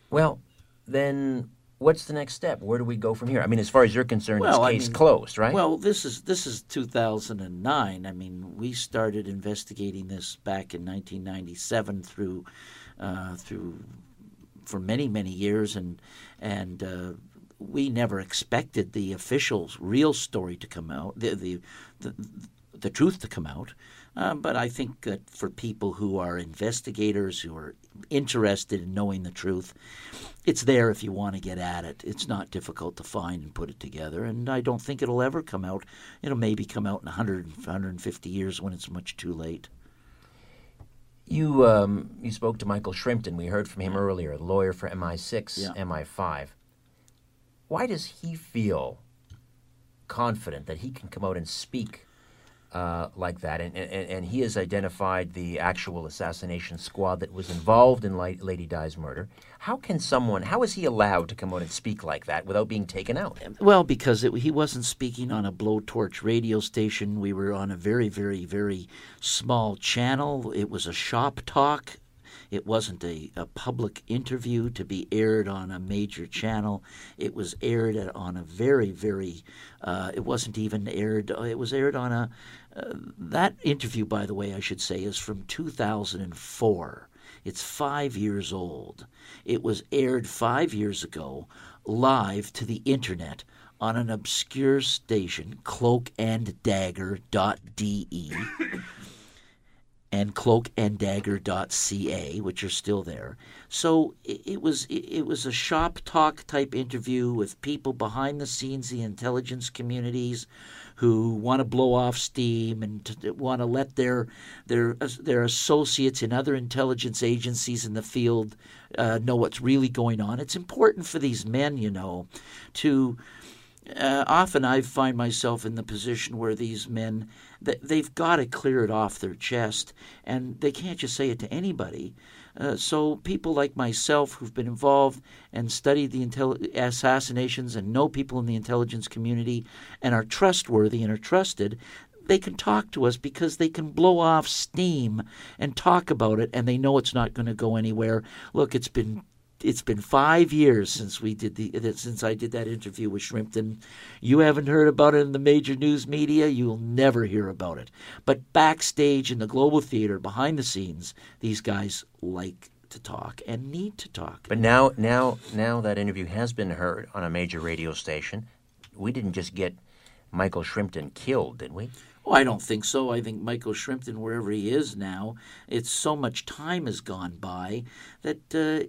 Well, then what's the next step? Where do we go from here? I mean, as far as you're concerned, Well, I it's case mean, closed, right? Well, this is this is 2009. I mean, we started investigating this back in 1997 through uh, through for many many years, and and uh, we never expected the official's real story to come out, the the the, the truth to come out. Uh, but I think that for people who are investigators, who are interested in knowing the truth, it's there if you want to get at it. It's not difficult to find and put it together. And I don't think it'll ever come out. It'll maybe come out in 100, 150 years when it's much too late. You um, you spoke to Michael Shrimpton. We heard from him earlier, lawyer for MI6, Yeah. MI5. Why does he feel confident that he can come out and speak uh, like that? And, and, and he has identified the actual assassination squad that was involved in La- Lady Di's murder. How can someone? How is he allowed to come out and speak like that without being taken out? Well, because it, he wasn't speaking on a blowtorch radio station. We were on a very, very, very small channel. It was a shop talk. It wasn't a, a public interview to be aired on a major channel. It was aired on a very, very. Uh, it wasn't even aired. It was aired on a. Uh, that interview, by the way, I should say, is from 2004. It's five years old. It was aired five years ago, live to the internet on an obscure station, cloakanddagger.de and cloakanddagger.ca, which are still there. So it, was it, was a shop talk type interview with people behind the scenes, the intelligence communities, who want to blow off steam and want to let their their their associates in other intelligence agencies in the field uh, know what's really going on. It's important for these men, you know, to uh, often I find myself in the position where these men they've got to clear it off their chest, and they can't just say it to anybody. Uh, so people like myself who've been involved and studied the assassinations and know people in the intelligence community and are trustworthy and are trusted, they can talk to us because they can blow off steam and talk about it, and they know it's not going to go anywhere. Look, it's been it's been five years since we did the since I did that interview with Shrimpton. You haven't heard about it in the major news media. You'll never hear about it. But backstage in the Global Theater, behind the scenes, these guys like to talk and need to talk. But now, now, now that interview has been heard on a major radio station. We didn't just get Michael Shrimpton killed, did we? Oh, I don't think so. I think Michael Shrimpton, wherever he is now, it's so much time has gone by that uh,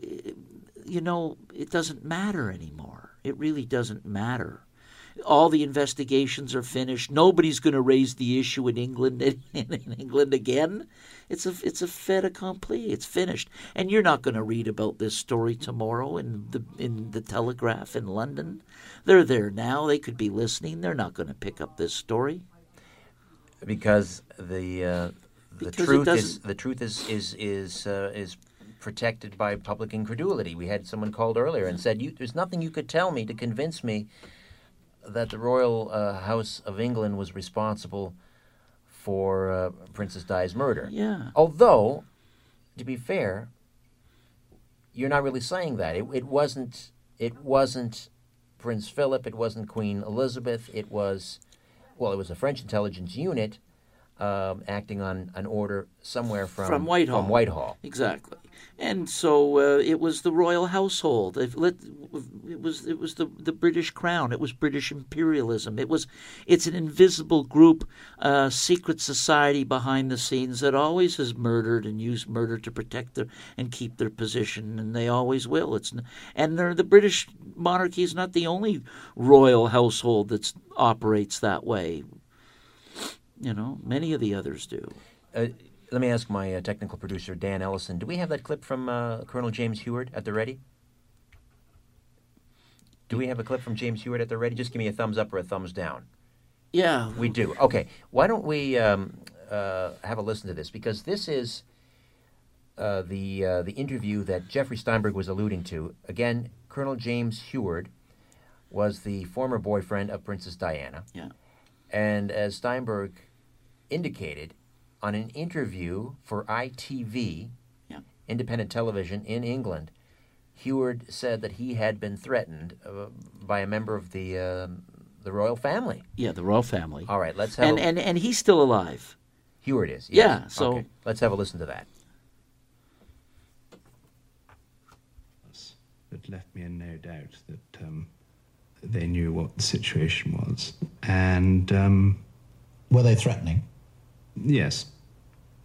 you know it doesn't matter anymore. It really doesn't matter. All the investigations are finished. Nobody's going to raise the issue in England in England again. It's a it's a fait accompli. It's finished, and you're not going to read about this story tomorrow in the in the Telegraph in London. They're there now. They could be listening. They're not going to pick up this story. because the uh, the Because truth is the truth is is is uh, is protected by public incredulity. We had someone called earlier and said, you, "There's nothing you could tell me to convince me that the royal uh, House of England was responsible for uh, Princess Di's murder." Yeah. Although, to be fair, you're not really saying that. It, it wasn't. It wasn't Prince Philip. It wasn't Queen Elizabeth. It was, well, it was a French intelligence unit um, acting on an order somewhere from from Whitehall. From Whitehall. exactly. And so uh, it was the royal household. It, was it was the the British crown. It was British imperialism. It was it's an invisible group, uh, secret society behind the scenes that always has murdered and used murder to protect their and keep their position, and they always will. It's and the British monarchy is not the only royal household that operates that way. You know, many of the others do. Uh, let me ask my uh, technical producer Dan Ellison. Do we have that clip from uh, Colonel James Hewitt at the ready? Do we have a clip from James Hewitt at the ready? Just give me a thumbs up or a thumbs down. Yeah, We do. Okay. Why don't we um, uh, have a listen to this? Because this is uh, the uh, the interview that Jeffrey Steinberg was alluding to. Again, Colonel James Hewitt was the former boyfriend of Princess Diana. Yeah. And as Steinberg indicated, on an interview for ITV, Yeah. independent television in England, Hewitt said that he had been threatened uh, by a member of the uh, the royal family. Yeah, the royal family. All right, let's have and a, and and he's still alive. Hewitt is. Yeah, so- Okay, let's have a listen to that. that left me in no doubt that um, they knew what the situation was. And um, Were they threatening? yes,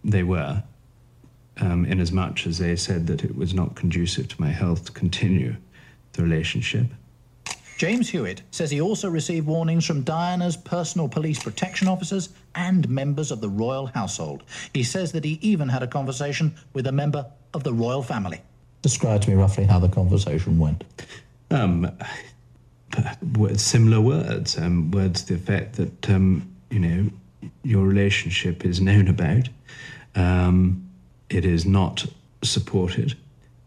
they were, um, inasmuch as they said that it was not conducive to my health to continue the relationship. James Hewitt says he also received warnings from Diana's personal police protection officers and members of the royal household. He says that he even had a conversation with a member of the royal family. Describe to me roughly how the conversation went. Um, similar words, um, words to the effect that um, you know your relationship is known about, um, it is not supported.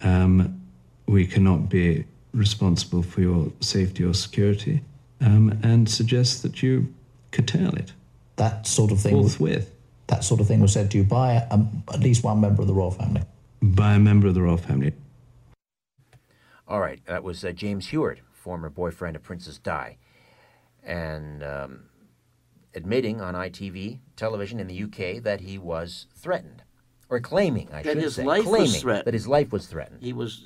Um, we cannot be responsible for your safety or security, um, and suggest that you curtail it. That sort of thing. Forthwith. That sort of thing was said to you by um, at least one member of the royal family. By a member of the royal family. All right, that was uh, James Hewitt, former boyfriend of Princess Di, and um, admitting on ITV television in the UK that he was threatened, or claiming, I that should his say, life claiming was threatened. that his life was threatened. He was.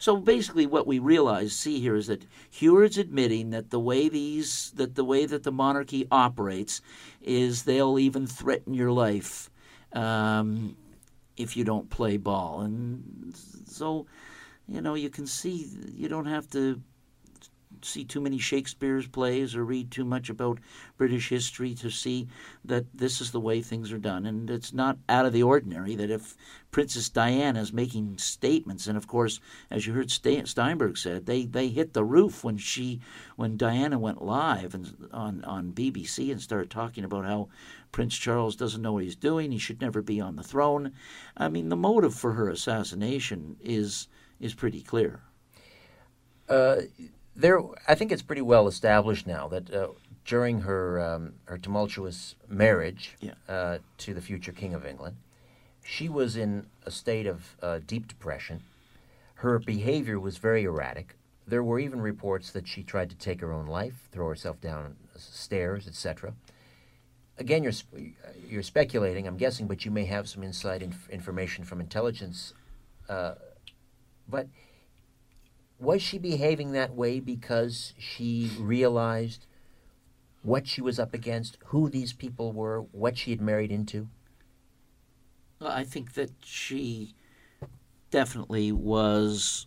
So basically, what we realize, see here, is that Hewitt's admitting that the way these, that the way that the monarchy operates, is they'll even threaten your life um, if you don't play ball, and so you know you can see you don't have to see too many Shakespeare's plays or read too much about British history to see that this is the way things are done. And it's not out of the ordinary that if Princess Diana is making statements, and of course, as you heard Steinberg said, they, they hit the roof when she when Diana went live and on on BBC and started talking about how Prince Charles doesn't know what he's doing, he should never be on the throne. I mean, the motive for her assassination is is pretty clear. Uh, there, I think it's pretty well established now that uh, during her um, her tumultuous marriage uh, to the future King of England, she was in a state of uh, deep depression. Her behavior was very erratic. There were even reports that she tried to take her own life, throw herself down stairs, etc. Again, you're sp- you're speculating, I'm guessing, but you may have some inside inf- information from intelligence. Uh, but was she behaving that way because she realized what she was up against, who these people were, what she had married into? Well, I think that she definitely was.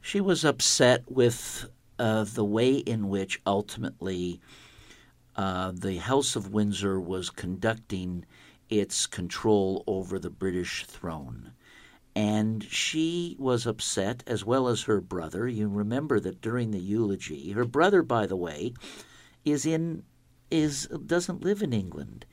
She was upset with uh, the way in which ultimately uh, the House of Windsor was conducting its control over the British throne. And she was upset, as well as her brother. You remember that during the eulogy, her brother, by the way, is in is doesn't live in England.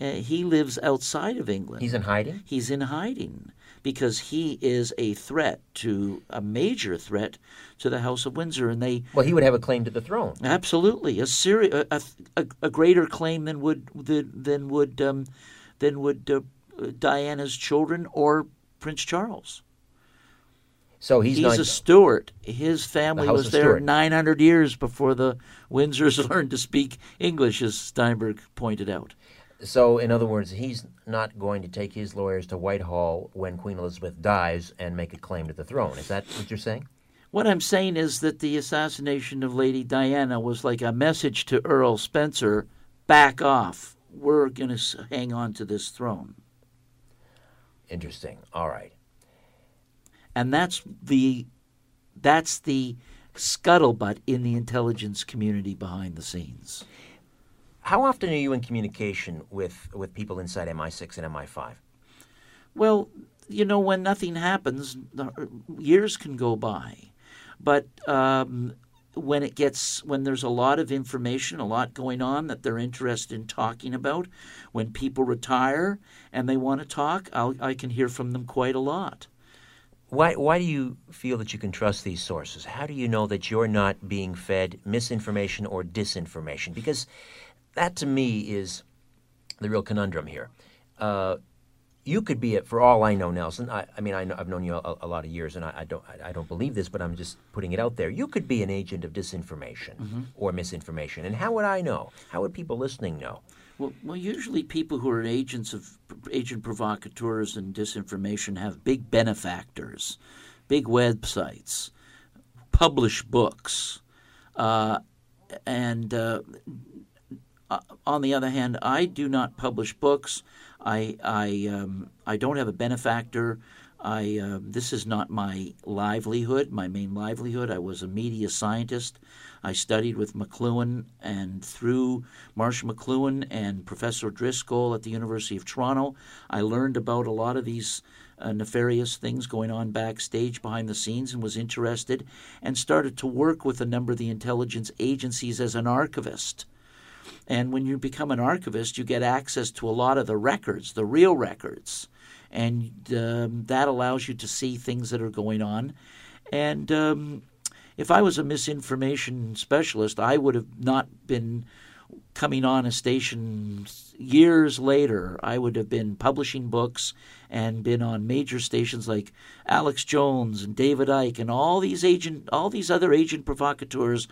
Uh, he lives outside of England. He's in hiding? He's in hiding because he is a threat to a major threat to the House of Windsor, and they. Well, he would have a claim to the throne. Absolutely, a seri- a, a, a, greater claim than would than would um, than would uh, Diana's children or Prince Charles. So he's, he's not a Stuart. His family House was there Stuart. 900 years before the Windsors learned to speak English, as Steinberg pointed out. So, in other words, he's not going to take his lawyers to Whitehall when Queen Elizabeth dies and make a claim to the throne. Is that what you're saying? What I'm saying is that the assassination of Lady Diana was like a message to Earl Spencer back off. We're going to hang on to this throne. Interesting. All right. And that's the that's the scuttlebutt in the intelligence community behind the scenes. How often are you in communication with, with people inside MI6 and MI5? Well, you know, when nothing happens, years can go by. But um, when it gets, when there's a lot of information, a lot going on that they're interested in talking about, when people retire and they want to talk, I'll, I can hear from them quite a lot. Why, why do you feel that you can trust these sources? How do you know that you're not being fed misinformation or disinformation? Because that to me is the real conundrum here. Uh, you could be it for all I know, Nelson. I, I mean, I know, I've known you a, a lot of years, and I, I don't, I, I don't believe this, but I'm just putting it out there. You could be an agent of disinformation Mhm. or misinformation, and how would I know? How would people listening know? Well, well, usually people who are agents of agent provocateurs and disinformation have big benefactors, big websites, publish books, uh, and uh, uh, on the other hand, I do not publish books. I I um, I don't have a benefactor. I um this is not my livelihood. My main livelihood. I was a media scientist. I studied with McLuhan, and through Marshall McLuhan and Professor Driscoll at the University of Toronto, I learned about a lot of these uh, nefarious things going on backstage behind the scenes and was interested and started to work with a number of the intelligence agencies as an archivist. And when you become an archivist, you get access to a lot of the records, the real records. And um, that allows you to see things that are going on. And um, if I was a misinformation specialist, I would have not been coming on a station years later. I would have been publishing books and been on major stations like Alex Jones and David Icke and all these agent, all these other agent provocateurs.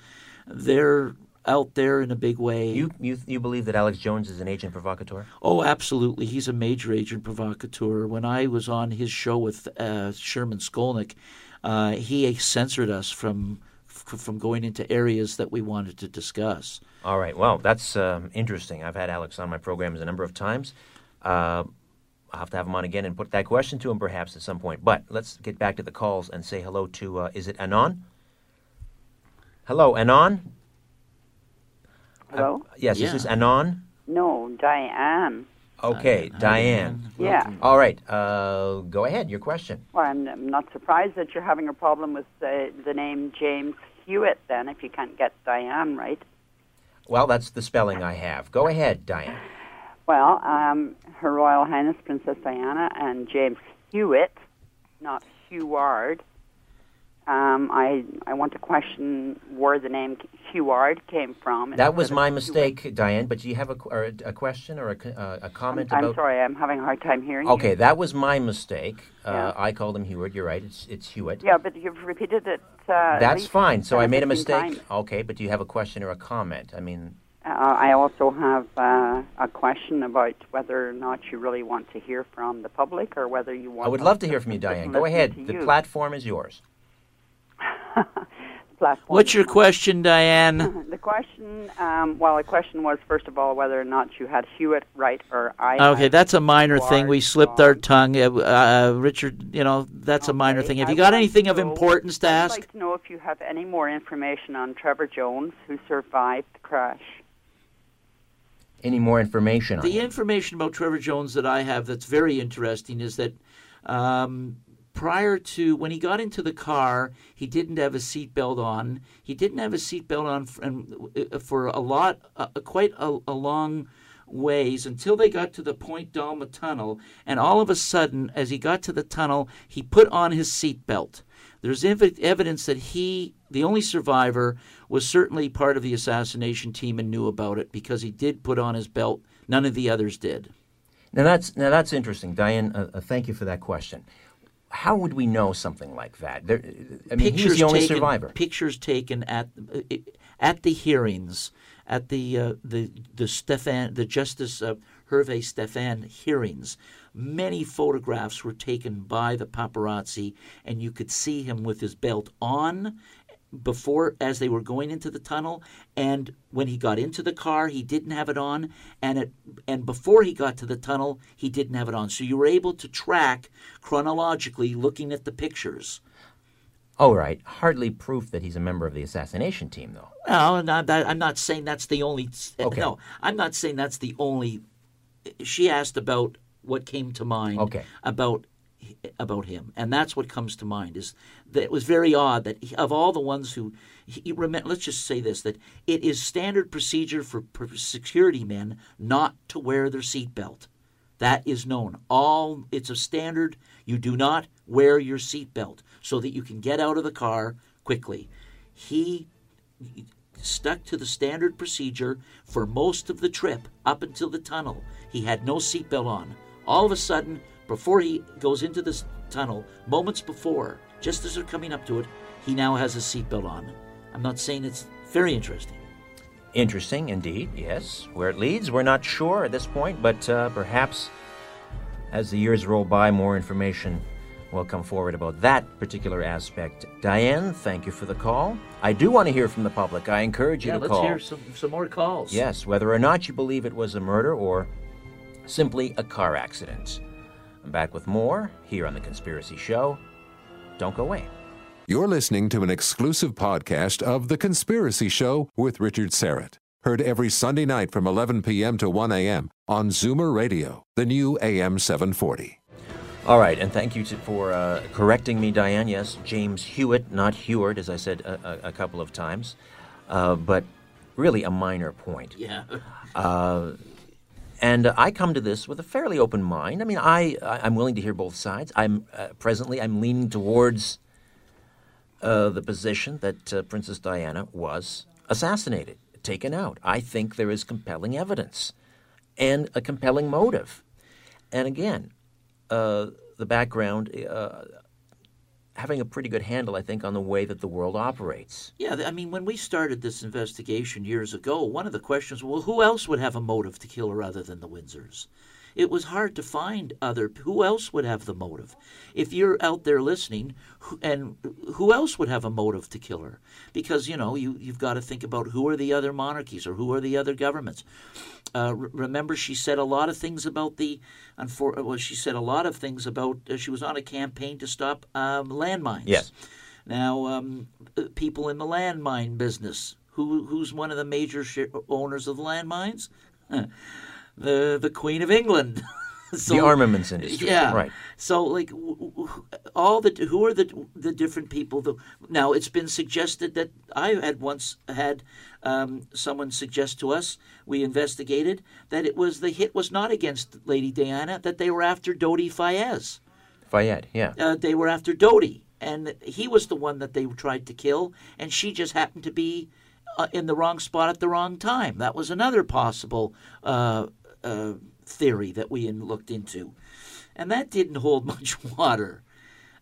They're out there in a big way. You, you, you believe that Alex Jones is an agent provocateur? Oh, absolutely. He's a major agent provocateur. When I was on his show with uh, Sherman Skolnick, uh, he censored us from f- from going into areas that we wanted to discuss. All right. Well, that's um, interesting. I've had Alex on my programs a number of times. Uh, I'll have to have him on again and put that question to him perhaps at some point. But let's get back to the calls and say hello to, uh, is it Anon? Hello, Anon? Hello? Yes, is this Anon? No, Diane. Okay, Diane. Yeah. All right, uh, go ahead, your question. Well, I'm, I'm not surprised that you're having a problem with uh, the name James Hewitt then, if you can't get Diane right. Well, that's the spelling I have. Go ahead, Diane. Well, um, Her Royal Highness Princess Diana and James Hewitt, not Heward. Um, I I want to question where the name Heward came from. That was my mistake, Diane, but do you have a, or a, a question or a, uh, a comment I'm about... sorry, I'm having a hard time hearing you. Okay, that was my mistake. Uh, I called him Heward. You're right. It's it's Hewitt. Yeah, but you've repeated it. Uh, That's fine. So I made a mistake. times. Okay, but do you have a question or a comment? I mean, Uh, I also have uh, a question about whether or not you really want to hear from the public or whether you want. I would love to hear from you, Diane. Go ahead. The you. platform is yours. platform. What's your question, Diane? The question, um, well, the question was first of all whether or not you had Hewitt right or I. Okay, that's a minor thing. We slipped our tongue. Uh, uh, Richard, you know, that's a minor thing. Have I you got anything of know- importance to ask? I'd ask? like to know if you have any more information on Trevor Jones, who survived the crash. Any more information on The it? information about Trevor Jones that I have that's very interesting is that um, prior to when he got into the car, he didn't have a seatbelt on. He didn't have a seatbelt on for, and, uh, for a lot, uh, quite a, a long ways until they got to the Pont de l'Alma tunnel. And all of a sudden, as he got to the tunnel, he put on his seatbelt. There's ev- evidence that he, the only survivor, was certainly part of the assassination team and knew about it because he did put on his belt. None of the others did. Now that's now that's interesting, Diane. Uh, uh, thank you for that question. How would we know something like that? There, I mean, he was the only taken, survivor. Pictures taken at at the hearings, at the uh, the the Stéphan the Justice uh, Hervé Stéphan hearings. Many photographs were taken by the paparazzi, and you could see him with his belt on before as they were going into the tunnel and when he got into the car he didn't have it on and it and before he got to the tunnel he didn't have it on so you were able to track chronologically looking at the pictures Oh, right. Hardly proof that he's a member of the assassination team, though. no i'm not saying that's the only eh, Okay. no i'm not saying that's the only eh, she asked about what came to mind Okay. about eh, about him, and that's what comes to mind. Is that it was very odd that he, of all the ones who, he, let's just say this: that it is standard procedure for security men not to wear their seatbelt. That is known. All it's a standard. You do not wear your seatbelt so that you can get out of the car quickly. He stuck to the standard procedure for most of the trip up until the tunnel. He had no seatbelt on. All of a sudden, before he goes into this tunnel, moments before, just as they're coming up to it, he now has a seatbelt on. I'm not saying it's very interesting. Interesting indeed, yes. Where it leads, we're not sure at this point, but uh, perhaps as the years roll by, more information will come forward about that particular aspect. Diane, thank you for the call. I do want to hear from the public. I encourage you yeah, to let's call. hear some, some more calls. Yes, whether or not you believe it was a murder or simply a car accident. I'm back with more here on The Conspiracy Show. Don't go away. You're listening to an exclusive podcast of The Conspiracy Show with Richard Syrett. Heard every Sunday night from 11 p.m. to 1 a.m. on Zoomer Radio, the new AM 740. All right, and thank you to, for uh, correcting me, Diane. Yes, James Hewitt, not Heward, as I said a, a, a couple of times, uh, but really a minor point. Yeah. Uh, and uh, I come to this with a fairly open mind. I mean, I I'm willing to hear both sides. I'm uh, presently I'm leaning towards uh, the position that uh, Princess Diana was assassinated, taken out. I think there is compelling evidence and a compelling motive. And again, uh, the background uh, having a pretty good handle, I think, on the way that the world operates. Yeah, I mean, when we started this investigation years ago, one of the questions, was well, who else would have a motive to kill her other than the Windsors? It was hard to find other. Who else would have the motive? If you're out there listening, and who else would have a motive to kill her? Because you know you you've got to think about who are the other monarchies or who are the other governments. Uh, remember, she said a lot of things about the. Unfor- well, she said a lot of things about. Uh, she was on a campaign to stop um, landmines. Yes. Now, um, people in the landmine business. Who who's one of the major sh- owners of the landmines? the the Queen of England. so, the armaments industry. Yeah. Right. So like all the who are the the different people? The, now it's been suggested that I had once had um, someone suggest to us we investigated that it was the hit was not against Lady Diana that they were after Dodi Fayez. Fayed, yeah. Uh, they were after Dodi, and he was the one that they tried to kill, and she just happened to be uh, in the wrong spot at the wrong time. That was another possible uh, uh, theory that we looked into. And that didn't hold much water.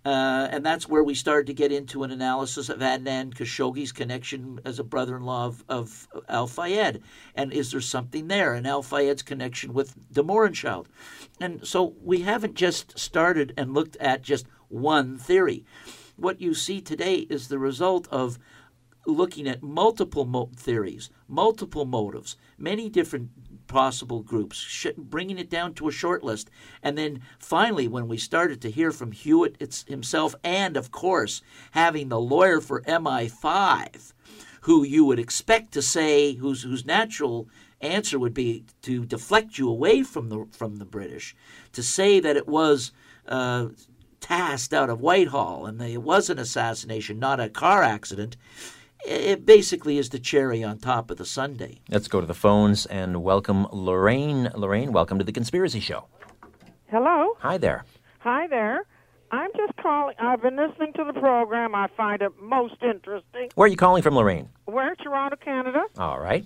Uh, and that's where we started to get into an analysis of Adnan Khashoggi's connection as a brother-in-law of, of Al Fayed, and is there something there? And Al Fayed's connection with de Mohrenschildt, and so we haven't just started and looked at just one theory. What you see today is the result of looking at multiple mo- theories, multiple motives, many different possible groups, sh- bringing it down to a short list. And then finally, when we started to hear from Hewitt himself, and of course, having the lawyer for MI5, who you would expect to say, whose, whose natural answer would be to deflect you away from the, from the British, to say that it was. Uh, tasked out of Whitehall and it was an assassination, not a car accident, it basically is the cherry on top of the sundae. Let's go to the phones and welcome Lorraine. Lorraine, welcome to the Conspiracy Show. Hello. Hi there. Hi there. I'm just calling. I've been listening to the program. I find it most interesting. Where are you calling from, Lorraine? We're in Toronto, Canada. All right.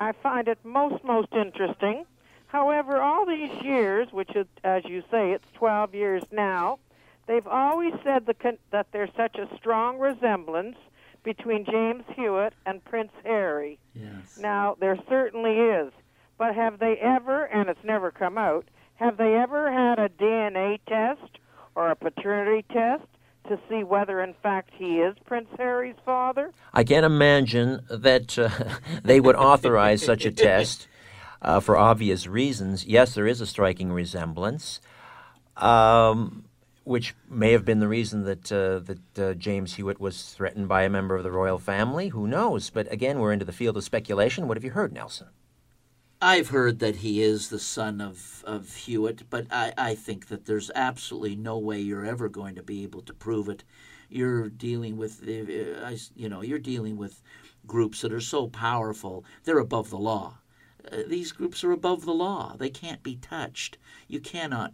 I find it most, most interesting. However, all these years, which is, as you say, it's 12 years now, they've always said the, that there's such a strong resemblance between James Hewitt and Prince Harry. Yes. Now, there certainly is. But have they ever, and it's never come out, have they ever had a DNA test or a paternity test to see whether, in fact, he is Prince Harry's father? I can't imagine that uh, they would authorize such a test uh, for obvious reasons. Yes, there is a striking resemblance. Um, which may have been the reason that uh, that uh, James Hewitt was threatened by a member of the royal family. Who knows? But again, we're into the field of speculation. What have you heard, Nelson? I've heard that he is the son of, of Hewitt, but I, I think that there's absolutely no way you're ever going to be able to prove it. You're dealing with, uh, you know, you're dealing with groups that are so powerful they're above the law. Uh, these groups are above the law. They can't be touched. You cannot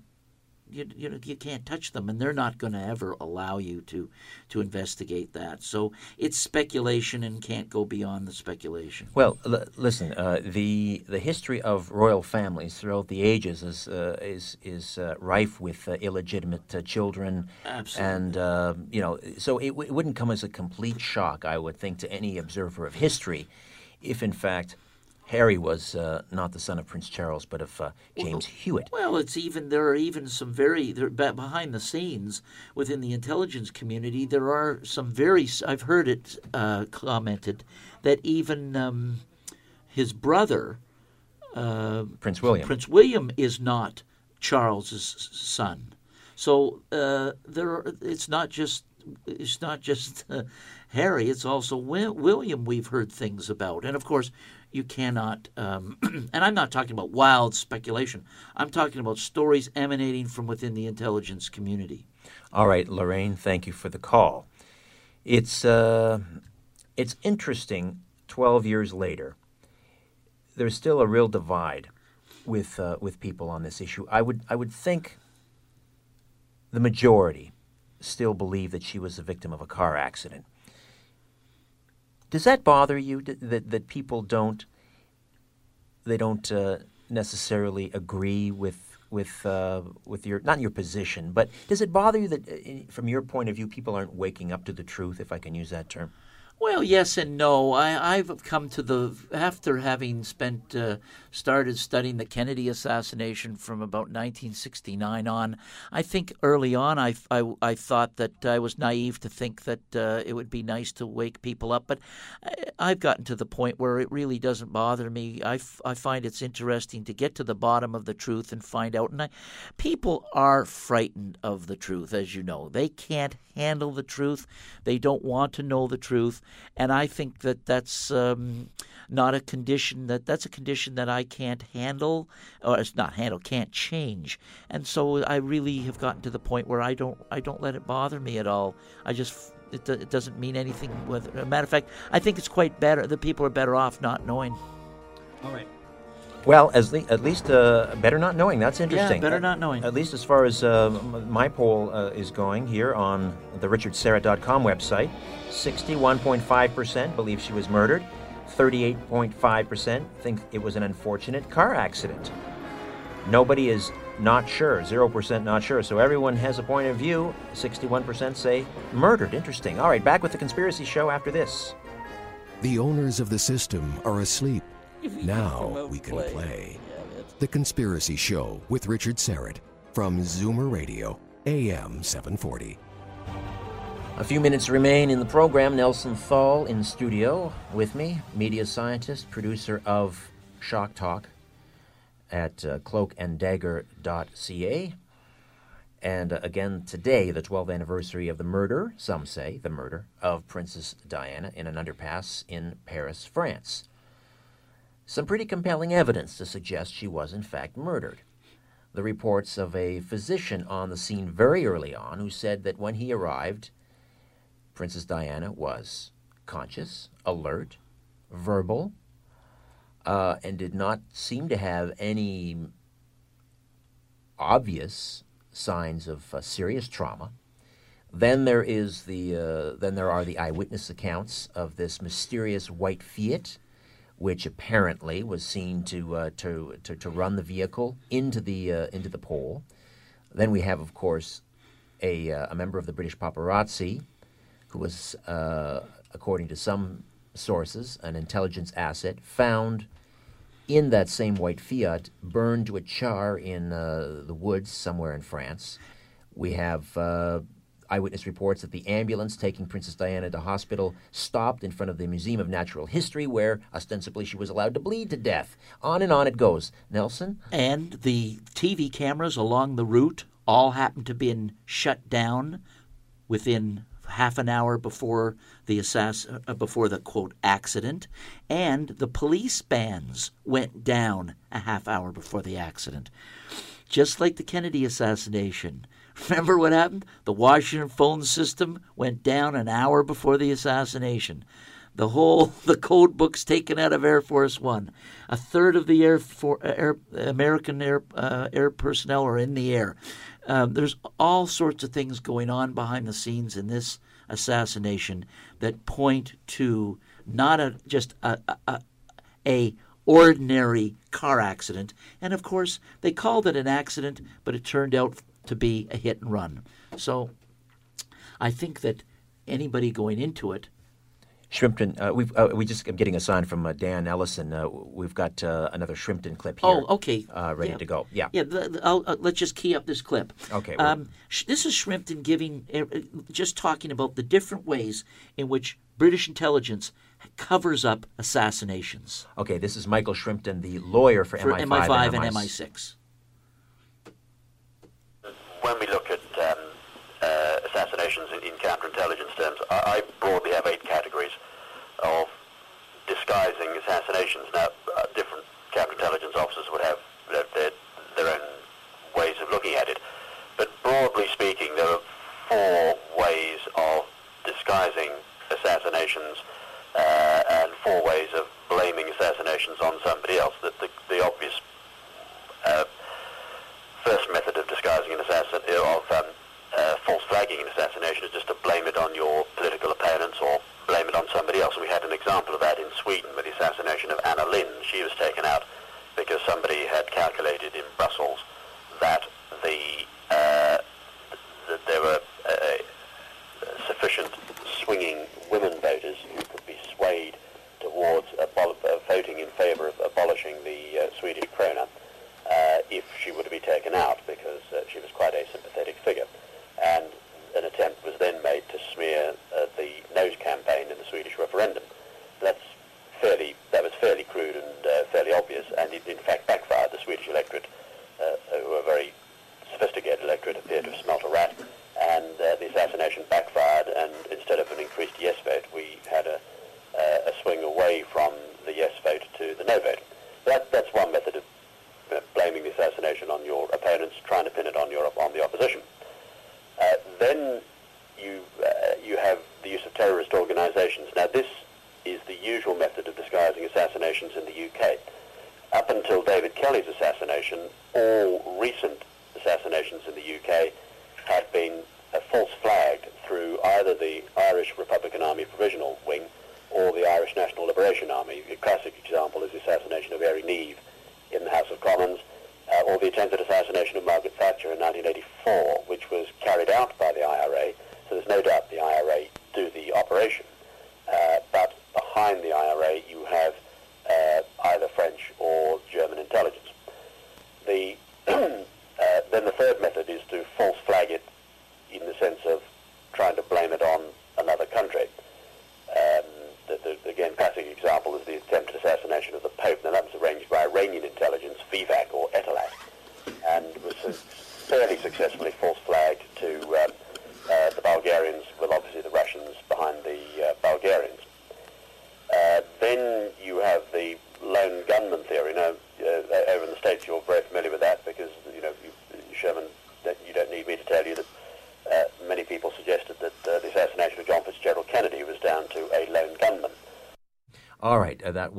you, you know you can't touch them, and they're not going to ever allow you to to investigate that. So it's speculation and can't go beyond the speculation. Well, l- listen, uh, the the history of royal families throughout the ages is uh, is is uh, rife with uh, illegitimate uh, children, Absolutely. and uh, you know, so it, w- it wouldn't come as a complete shock, I would think, to any observer of history, if in fact. Harry was uh, not the son of Prince Charles, but of uh, James Hewitt. Well, it's even there are even some very there, behind the scenes within the intelligence community. There are some very I've heard it uh, commented that even um, his brother, uh, Prince William, Prince William is not Charles's son. So uh, there, are, it's not just it's not just uh, Harry. It's also William. We've heard things about, and of course, you cannot. Um, and I'm not talking about wild speculation. I'm talking about stories emanating from within the intelligence community. All right, Lorraine, thank you for the call. It's uh, it's interesting. Twelve years later, there's still a real divide with uh, with people on this issue. I would I would think the majority still believe that she was the victim of a car accident. Does that bother you that that, people don't they don't uh, necessarily agree with with uh, with your not your position, but does it bother you that, uh, from your point of view, people aren't waking up to the truth, if I can use that term? Well, yes and no. I, I've come to the after having spent uh, started studying the Kennedy assassination from about 1969 on. I think early on I, I, I thought that I was naive to think that uh, it would be nice to wake people up, but I, I've gotten to the point where it really doesn't bother me. I, f- I find it's interesting to get to the bottom of the truth and find out. And I, people are frightened of the truth, as you know. They can't handle the truth. They don't want to know the truth and I think that that's um, not a condition that that's a condition that I can't handle, or it's not handle, can't change. And so I really have gotten to the point where I don't I don't let it bother me at all. I just it, it doesn't mean anything. A matter of fact, I think it's quite better. The people are better off not knowing. All right. Well, as le- at least uh, better not knowing. That's interesting. Yeah, better At- not knowing. At least as far as uh, my poll uh, is going here on the RichardSyrett.com website, 61.5% believe she was murdered, 38.5% think it was an unfortunate car accident. Nobody is not sure, 0% not sure. So everyone has a point of view. 61% say murdered. Interesting. All right, back with the conspiracy show after this. The owners of the system are asleep. Now we can play. The Conspiracy Show with Richard Syrett from Zoomer Radio, AM 740. A few minutes remain in the program. Nelson Thall in studio with me, media scientist, producer of Shock Talk at uh, cloakanddagger.ca. And uh, again, today, the 12th anniversary of the murder, some say the murder, of Princess Diana in an underpass in Paris, France. Some pretty compelling evidence to suggest she was, in fact, murdered. The reports of a physician on the scene very early on who said that when he arrived, Princess Diana was conscious, alert, verbal, uh, and did not seem to have any obvious signs of uh, serious trauma. Then there is the uh, then there are the eyewitness accounts of this mysterious white Fiat, which apparently was seen to uh, to, to to run the vehicle into the uh, into the pole. Then we have, of course, a uh, a member of the British paparazzi, who was, uh, according to some sources, an intelligence asset found in that same white Fiat, burned to a char in uh, the woods somewhere in France. We have eyewitness reports that the ambulance taking Princess Diana to hospital stopped in front of the Museum of Natural History, where ostensibly she was allowed to bleed to death. On and on it goes. Nelson? And the TV cameras along the route all happened to be shut down within half an hour before the assass- uh, before the quote accident, and the police bands went down a half hour before the accident, just like the Kennedy assassination. Remember what happened? The Washington phone system went down an hour before the assassination. the whole the code books taken out of Air Force One. A third of the air, for, air American air uh, air personnel are in the air. Um, there's all sorts of things going on behind the scenes in this assassination that point to not a just a, a, a ordinary car accident. And of course, they called it an accident, but it turned out to be a hit and run. So I think that anybody going into it Shrimpton, uh, we've uh, we just I'm getting a sign from uh, Dan Ellison. Uh, we've got uh, another Shrimpton clip here. Oh, okay. Uh, ready Yeah. to go. Yeah. Yeah, the, the, uh, let's just key up this clip. Okay, well- Um, sh- this is Shrimpton giving, just talking about the different ways in which British intelligence covers up assassinations. Okay, this is Michael Shrimpton, the lawyer for, For MI5, MI5 and and MI6. MI6. when we look at um, uh, assassinations in, in counterintelligence terms, I, I broadly have eight categories of disguising assassinations. Now, uh, different counterintelligence officers would have their, their, own ways of looking at it. But broadly speaking, there are four ways of disguising assassinations uh, and four ways of blaming assassinations on somebody else. The, the, the obvious uh, first method of disguising an assassin of um, uh, false flagging an assassination is just to blame it on your political opponents or blame it on somebody else. And we had an example of that in Sweden with the assassination of Anna Lind. She was taken out because somebody had calculated in Brussels that the uh, that there were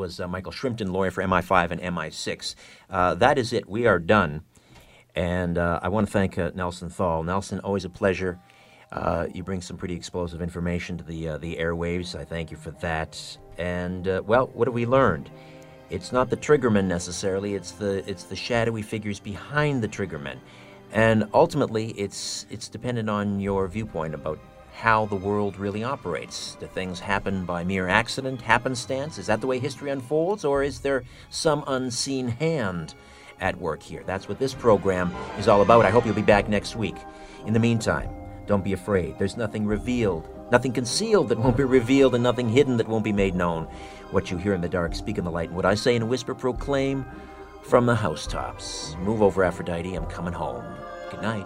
was uh, Michael Shrimpton, lawyer for MI5 and MI6. Uh, that is it. We are done. And uh, I want to thank uh, Nelson Thall. Nelson, always a pleasure. Uh, you bring some pretty explosive information to the the airwaves. I thank you for that. And well, what have we learned? It's not the triggermen necessarily. It's the it's the shadowy figures behind the triggermen, and ultimately, it's it's dependent on your viewpoint about how the world really operates. Do things happen by mere accident, happenstance? Is that the way history unfolds, or is there some unseen hand at work here? That's what this program is all about. I hope you'll be back next week. In the meantime, don't be afraid. There's nothing revealed, nothing concealed that won't be revealed, and nothing hidden that won't be made known. What you hear in the dark, speak in the light, and what I say in a whisper, proclaim from the housetops. Move over, Aphrodite. I'm coming home. Good night.